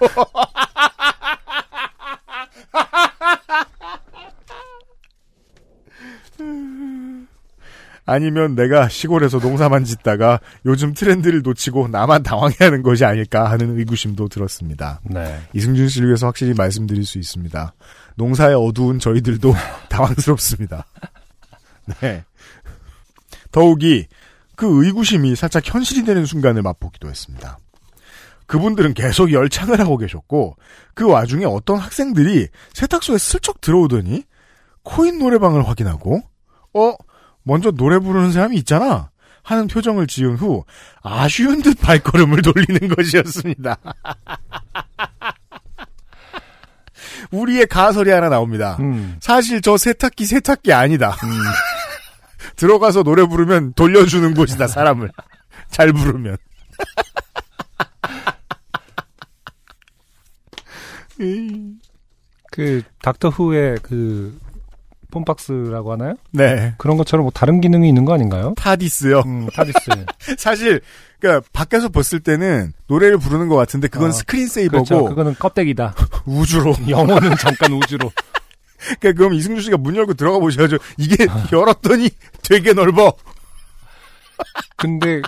아니면 내가 시골에서 농사만 짓다가 요즘 트렌드를 놓치고 나만 당황해하는 것이 아닐까 하는 의구심도 들었습니다. 네. 이승준 씨를 위해서 확실히 말씀드릴 수 있습니다. 농사에 어두운 저희들도 당황스럽습니다. 네. 더욱이 그 의구심이 살짝 현실이 되는 순간을 맛보기도 했습니다. 그분들은 계속 열창을 하고 계셨고 그 와중에 어떤 학생들이 세탁소에 슬쩍 들어오더니 코인 노래방을 확인하고 어 먼저 노래 부르는 사람이 있잖아 하는 표정을 지은 후 아쉬운 듯 발걸음을 돌리는 것이었습니다. 우리의 가설이 하나 나옵니다. 음, 사실 저 세탁기 세탁기 아니다. 음, 들어가서 노래 부르면 돌려주는 곳이다 사람을 잘 부르면. 그 닥터 후의 그 phone box라고 하나요? 네. 그런 것처럼 뭐 다른 기능이 있는 거 아닌가요? 타디스요. 음, 타디스. 사실 그러니까 밖에서 봤을 때는 노래를 부르는 것 같은데 그건 어, screen saver고 그렇죠. 그거는 껍데기다. 우주로. 영어는 잠깐 우주로. 그러니까 그럼 이승주 씨가 문 열고 들어가 보셔야죠. 이게 열었더니 되게 넓어. 근데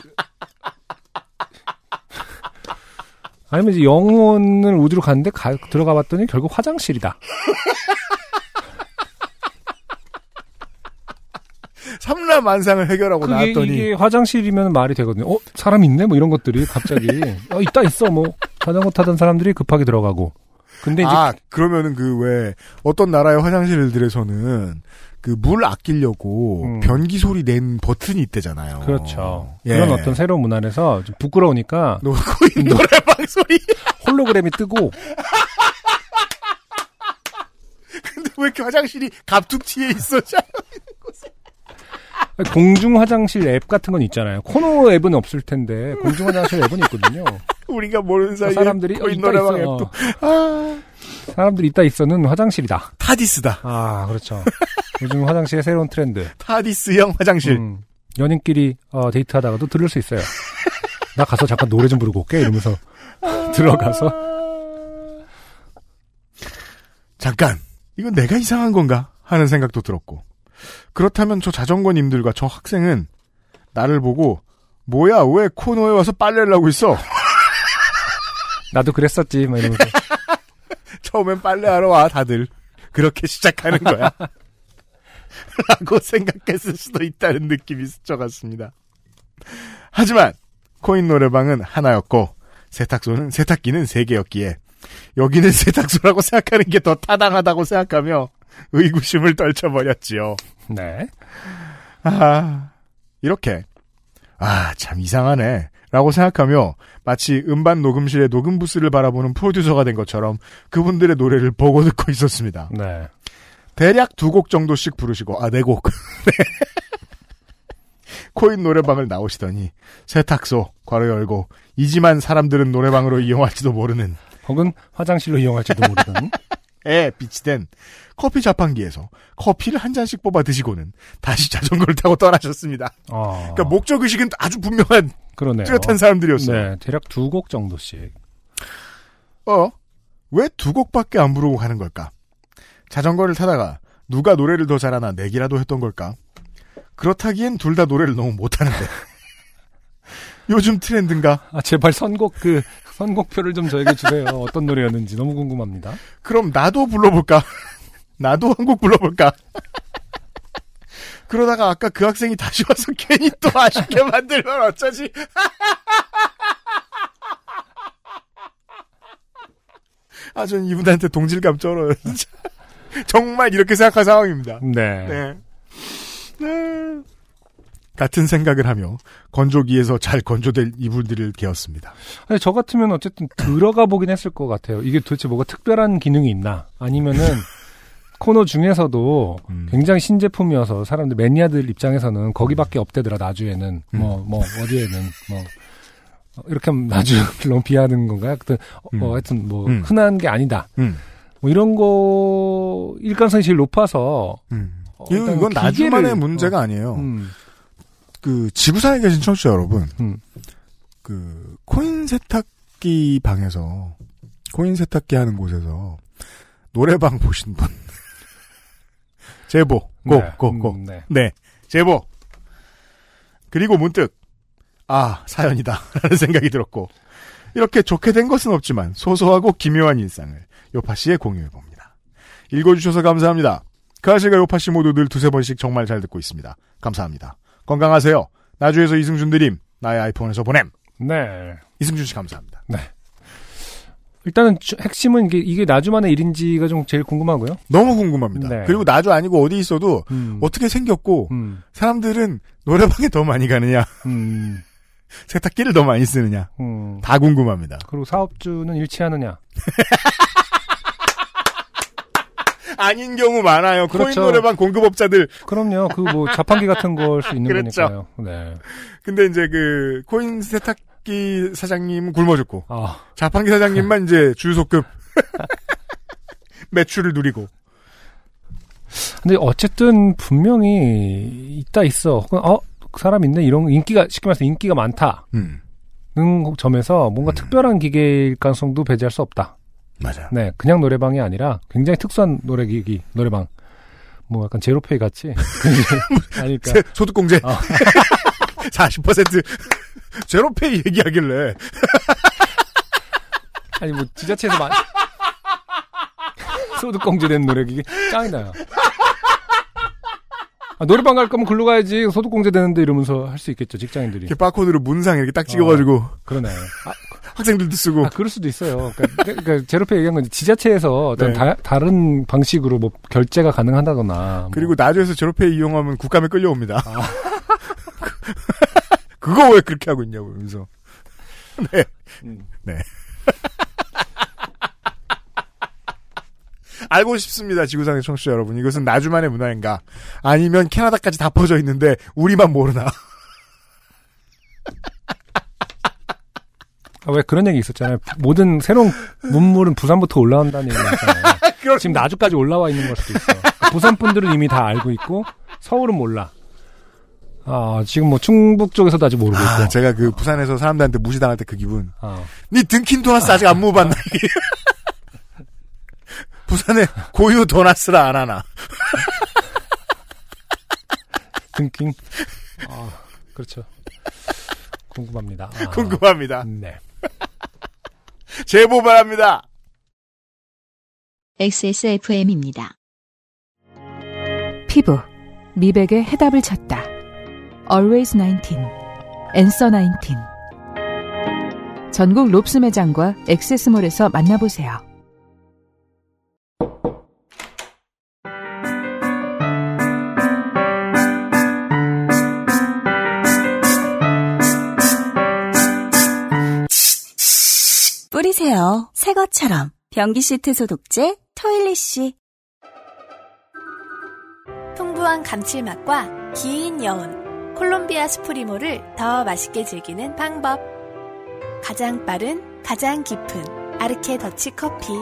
아니면 이제 영혼을 우주로 갔는데 가- 들어가 봤더니 결국 화장실이다. 삼라 만상을 해결하고 그게 나왔더니 이게 화장실이면 말이 되거든요. 어 사람 있네 뭐 이런 것들이 갑자기 어 있다 있어 뭐 자전거 타던 사람들이 급하게 들어가고. 근데 이제 아 그러면은 그 왜 어떤 나라의 화장실들에서는 그 물 아끼려고 음. 변기 소리 낸 버튼이 있대잖아요. 그렇죠. 예. 그런 어떤 새로운 문안에서 좀 부끄러우니까 노, 코인 노래방 소리. 홀로그램이 뜨고 근데 왜 이렇게 화장실이 갑툭튀에 있어? 자, 공중 화장실 앱 같은 건 있잖아요. 코너 앱은 없을 텐데 공중 화장실 앱은 있거든요. 우리가 모르는 사이에 사람들이 어, 있다 노래방 있어. 앱도 아, 사람들이 있다 있어는 화장실이다. 타디스다. 아 그렇죠. 요즘 화장실의 새로운 트렌드. 타디스형 화장실. 음, 연인끼리 어, 데이트하다가도 들을 수 있어요. 나 가서 잠깐 노래 좀 부르고 올게 이러면서 들어가서 잠깐 이건 내가 이상한 건가 하는 생각도 들었고 그렇다면 저 자전거님들과 저 학생은 나를 보고 뭐야 왜 코너에 와서 빨래를 하고 있어? 나도 그랬었지 막 이러면서 처음엔 빨래하러 와 다들. 그렇게 시작하는 거야. 라고 생각했을 수도 있다는 느낌이 스쳐갔습니다. 하지만 코인 노래방은 하나였고 세탁소는 세탁기는 세 개였기에 여기는 세탁소라고 생각하는 게 더 타당하다고 생각하며 의구심을 떨쳐버렸지요. 네. 아, 이렇게. 아, 참 이상하네. 라고 생각하며 마치 음반 녹음실의 녹음 부스를 바라보는 프로듀서가 된 것처럼 그분들의 노래를 보고 듣고 있었습니다. 네. 대략 두 곡 정도씩 부르시고, 아, 네 곡. 네. 코인 노래방을 나오시더니 세탁소 괄호 열고 이지만 사람들은 노래방으로 이용할지도 모르는 혹은 화장실로 이용할지도 모르는. 에 빛이 된 커피 자판기에서 커피를 한 잔씩 뽑아 드시고는 다시 자전거를 타고 떠나셨습니다. 어, 그러니까 목적 의식은 아주 분명한 그러네요. 뚜렷한 사람들이었어요. 네, 대략 두 곡 정도씩. 어? 왜 두 곡밖에 안 부르고 가는 걸까? 자전거를 타다가 누가 노래를 더 잘하나 내기라도 했던 걸까? 그렇다기엔 둘 다 노래를 너무 못하는데. 요즘 트렌드인가? 아, 제발 선곡 그 선곡표를 좀 저에게 주세요. 어떤 노래였는지 너무 궁금합니다. 그럼 나도 불러볼까? 나도 한 곡 불러볼까? 그러다가 아까 그 학생이 다시 와서 괜히 또 아쉽게 만들면 어쩌지? 아, 전 이분한테 동질감 쩔어요. 정말 이렇게 생각한 상황입니다. 네. 네. 네. 같은 생각을 하며 건조기에서 잘 건조될 이불들을 개었습니다. 아니, 저 같으면 어쨌든 들어가 보긴 했을 것 같아요. 이게 도대체 뭐가 특별한 기능이 있나? 아니면은 코너 중에서도 음. 굉장히 신제품이어서 사람들 매니아들 입장에서는 거기밖에 없대더라 나주에는 뭐뭐 어디에는 뭐 어, 이렇게 하면 나주를 너무 비하는 건가요? 하여튼 어, 음. 어, 하여튼 뭐 음. 흔한 게 아니다. 음. 뭐 이런 거 일관성이 제일 높아서 음. 어, 이건, 일단 이건 기계를- 나중만의 문제가 아니에요. 음, 그 지구상에 계신 청취자 여러분, 음. 그 코인 세탁기 방에서 코인 세탁기 하는 곳에서 노래방 보신 분 제보 네, 고고고 음, 네. 네 제보 그리고 문득 아 사연이다라는 생각이 들었고 이렇게 좋게 된 것은 없지만 소소하고 기묘한 일상을 요파 씨에 공유해 봅니다. 읽어주셔서 감사합니다. 그 아실과 요파 씨 모두 늘 두세 번씩 정말 잘 듣고 있습니다. 감사합니다. 건강하세요. 나주에서 이승준 드림 나의 아이폰에서 보냄 네. 이승준 씨 감사합니다. 일단은 주- 핵심은 이게, 이게 나주만의 일인지가 좀 제일 궁금하고요. 너무 궁금합니다. 네. 그리고 나주 아니고 어디 있어도 음, 어떻게 생겼고 음, 사람들은 노래방에 더 많이 가느냐 음, 세탁기를 더 많이 쓰느냐 음. 다 궁금합니다. 그리고 사업주는 일치하느냐. 아닌 경우 많아요. 코인 그렇죠. 노래방 공급업자들. 그럼요. 그 뭐 자판기 같은 걸 수 있는 그렇죠. 거니까요. 네. 근데 이제 그 코인 세탁기 사장님은 굶어 죽고 아, 자판기 사장님만 이제 주유소급 매출을 누리고. 근데 어쨌든 분명히 있다 있어. 어, 그 사람 있네. 이런 인기가 쉽게 말해서 인기가 많다는 음 점에서 뭔가 음. 특별한 기계일 가능성도 배제할 수 없다. 맞아요. 네, 그냥 노래방이 아니라 굉장히 특수한 노래기기 노래방. 뭐 약간 제로페이 같이. 아니까. 세- 소득공제 어. 40% 제로페이 얘기하길래 아니 뭐 지자체에서 많이 소득공제된 노래기기 짱이다. 아, 노래방 갈 거면 글로 가야지 소득공제 되는데 이러면서 할 수 있겠죠 직장인들이. 이렇게 바코드를 문상 이렇게 딱 찍어가지고 그러네. 아, 학생들도 쓰고 아, 그럴 수도 있어요. 그러니까, 그러니까 제로페이 얘기한 건 지자체에서 어떤 네. 다, 른 방식으로 뭐 결제가 가능하다거나. 뭐. 그리고 나주에서 제로페이 이용하면 국감에 끌려옵니다. 아. 그거 왜 그렇게 하고 있냐고 그러면서 네. 음. 네. 알고 싶습니다, 지구상의 청취자 여러분. 이것은 나주만의 문화인가? 아니면 캐나다까지 다 퍼져 있는데 우리만 모르나? 아, 왜 그런 얘기 있었잖아요. 모든 새로운 문물은 부산부터 올라온다는 얘기 있잖아요. 지금 나주까지 올라와 있는 걸 수도 있어. 부산 분들은 이미 다 알고 있고 서울은 몰라. 아 지금 뭐 충북 쪽에서도 아직 모르고 아, 있고. 제가 그 부산에서 사람들한테 무시당할 때 그 기분. 아, 니 등킨 도나스 아직 안 먹어봤나? 부산에 고유 도나스라 안 하나? 등킹. 아 그렇죠. 궁금합니다. 아, 궁금합니다. 네. 제보 바랍니다. XSFM입니다. 피부, 미백의 해답을 찾다. Always 19, Answer 19. 전국 롭스 매장과 액세스몰에서 만나보세요. 뿌리세요. 새 것처럼. 변기 시트 소독제 토일리쉬. 풍부한 감칠맛과 긴 여운 콜롬비아 스프리모를 더 맛있게 즐기는 방법. 가장 빠른, 가장 깊은 아르케 더치 커피.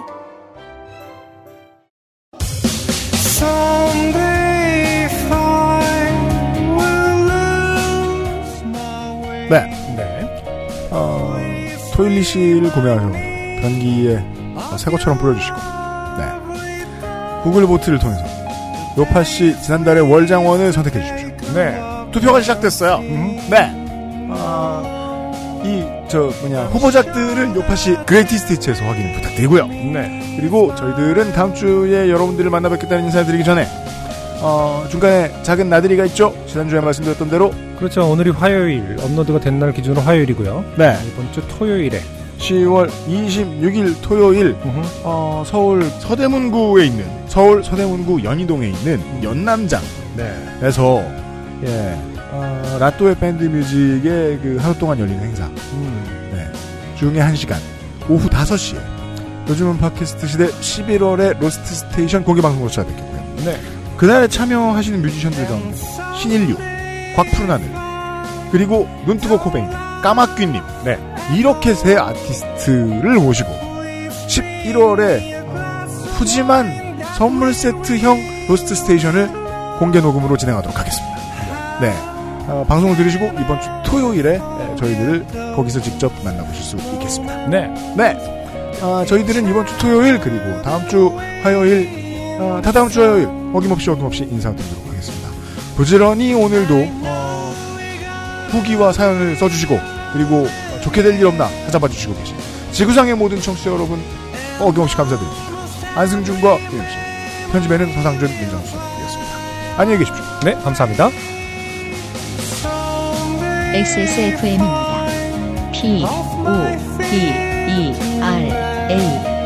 토일리시를 구매하셔서 변기에 어, 새 것처럼 뿌려주시고, 네. 구글 보트를 통해서 요파씨 지난달에 월장원을 선택해 주십시오. 네. 투표가 시작됐어요. 네. 어, 이, 저, 뭐냐, 후보작들을 요파씨 그레이티스티치에서 확인 부탁드리고요. 네. 그리고 저희들은 다음 주에 여러분들을 만나 뵙겠다는 인사드리기 전에, 어, 중간에 작은 나들이가 있죠? 지난주에 말씀드렸던 대로, 그렇죠. 오늘이 화요일, 업로드가 된 날 기준으로 화요일이고요. 네. 이번 주 토요일에 10월 26일 토요일. 어, 서울 서대문구에 있는, 서울 서대문구 연희동에 있는 연남장에서, 네. 예, 어, 라또의 밴드 뮤직의 그 하루 동안 열리는 행사, 음. 네. 중에 한 시간, 오후 5시에, 요즘은 팟캐스트 시대 11월의 로스트 스테이션 공개 방송으로 시작됐겠고요. 네. 그날에 참여하시는 뮤지션들 가운데, 신인류, 곽푸른 하늘, 그리고 눈뜨고 코베인, 깜악귀님, 네. 이렇게 세 아티스트를 모시고 11월에 푸짐한 선물 세트형 로스트 스테이션을 공개 녹음으로 진행하도록 하겠습니다. 네. 어, 방송을 들으시고 이번 주 토요일에 에, 저희들을 거기서 직접 만나보실 수 있겠습니다. 네. 네. 아, 저희들은 이번 주 토요일 그리고 다음 주 화요일, 아, 다다음 주 화요일 어김없이 어김없이 인사드리도록. 부지런히 오늘도 어, 후기와 사연을 써주시고 그리고 어, 좋게 될 일 없나 찾아봐 주시고 계신 지구상의 모든 청취자 여러분 어김없이 감사드립니다. 안승준과 유엠씨 편집에는 서상준 민정수였습니다. 안녕히 계십시오. 네. 감사합니다. XSFM입니다. P, O, D, E, R, A.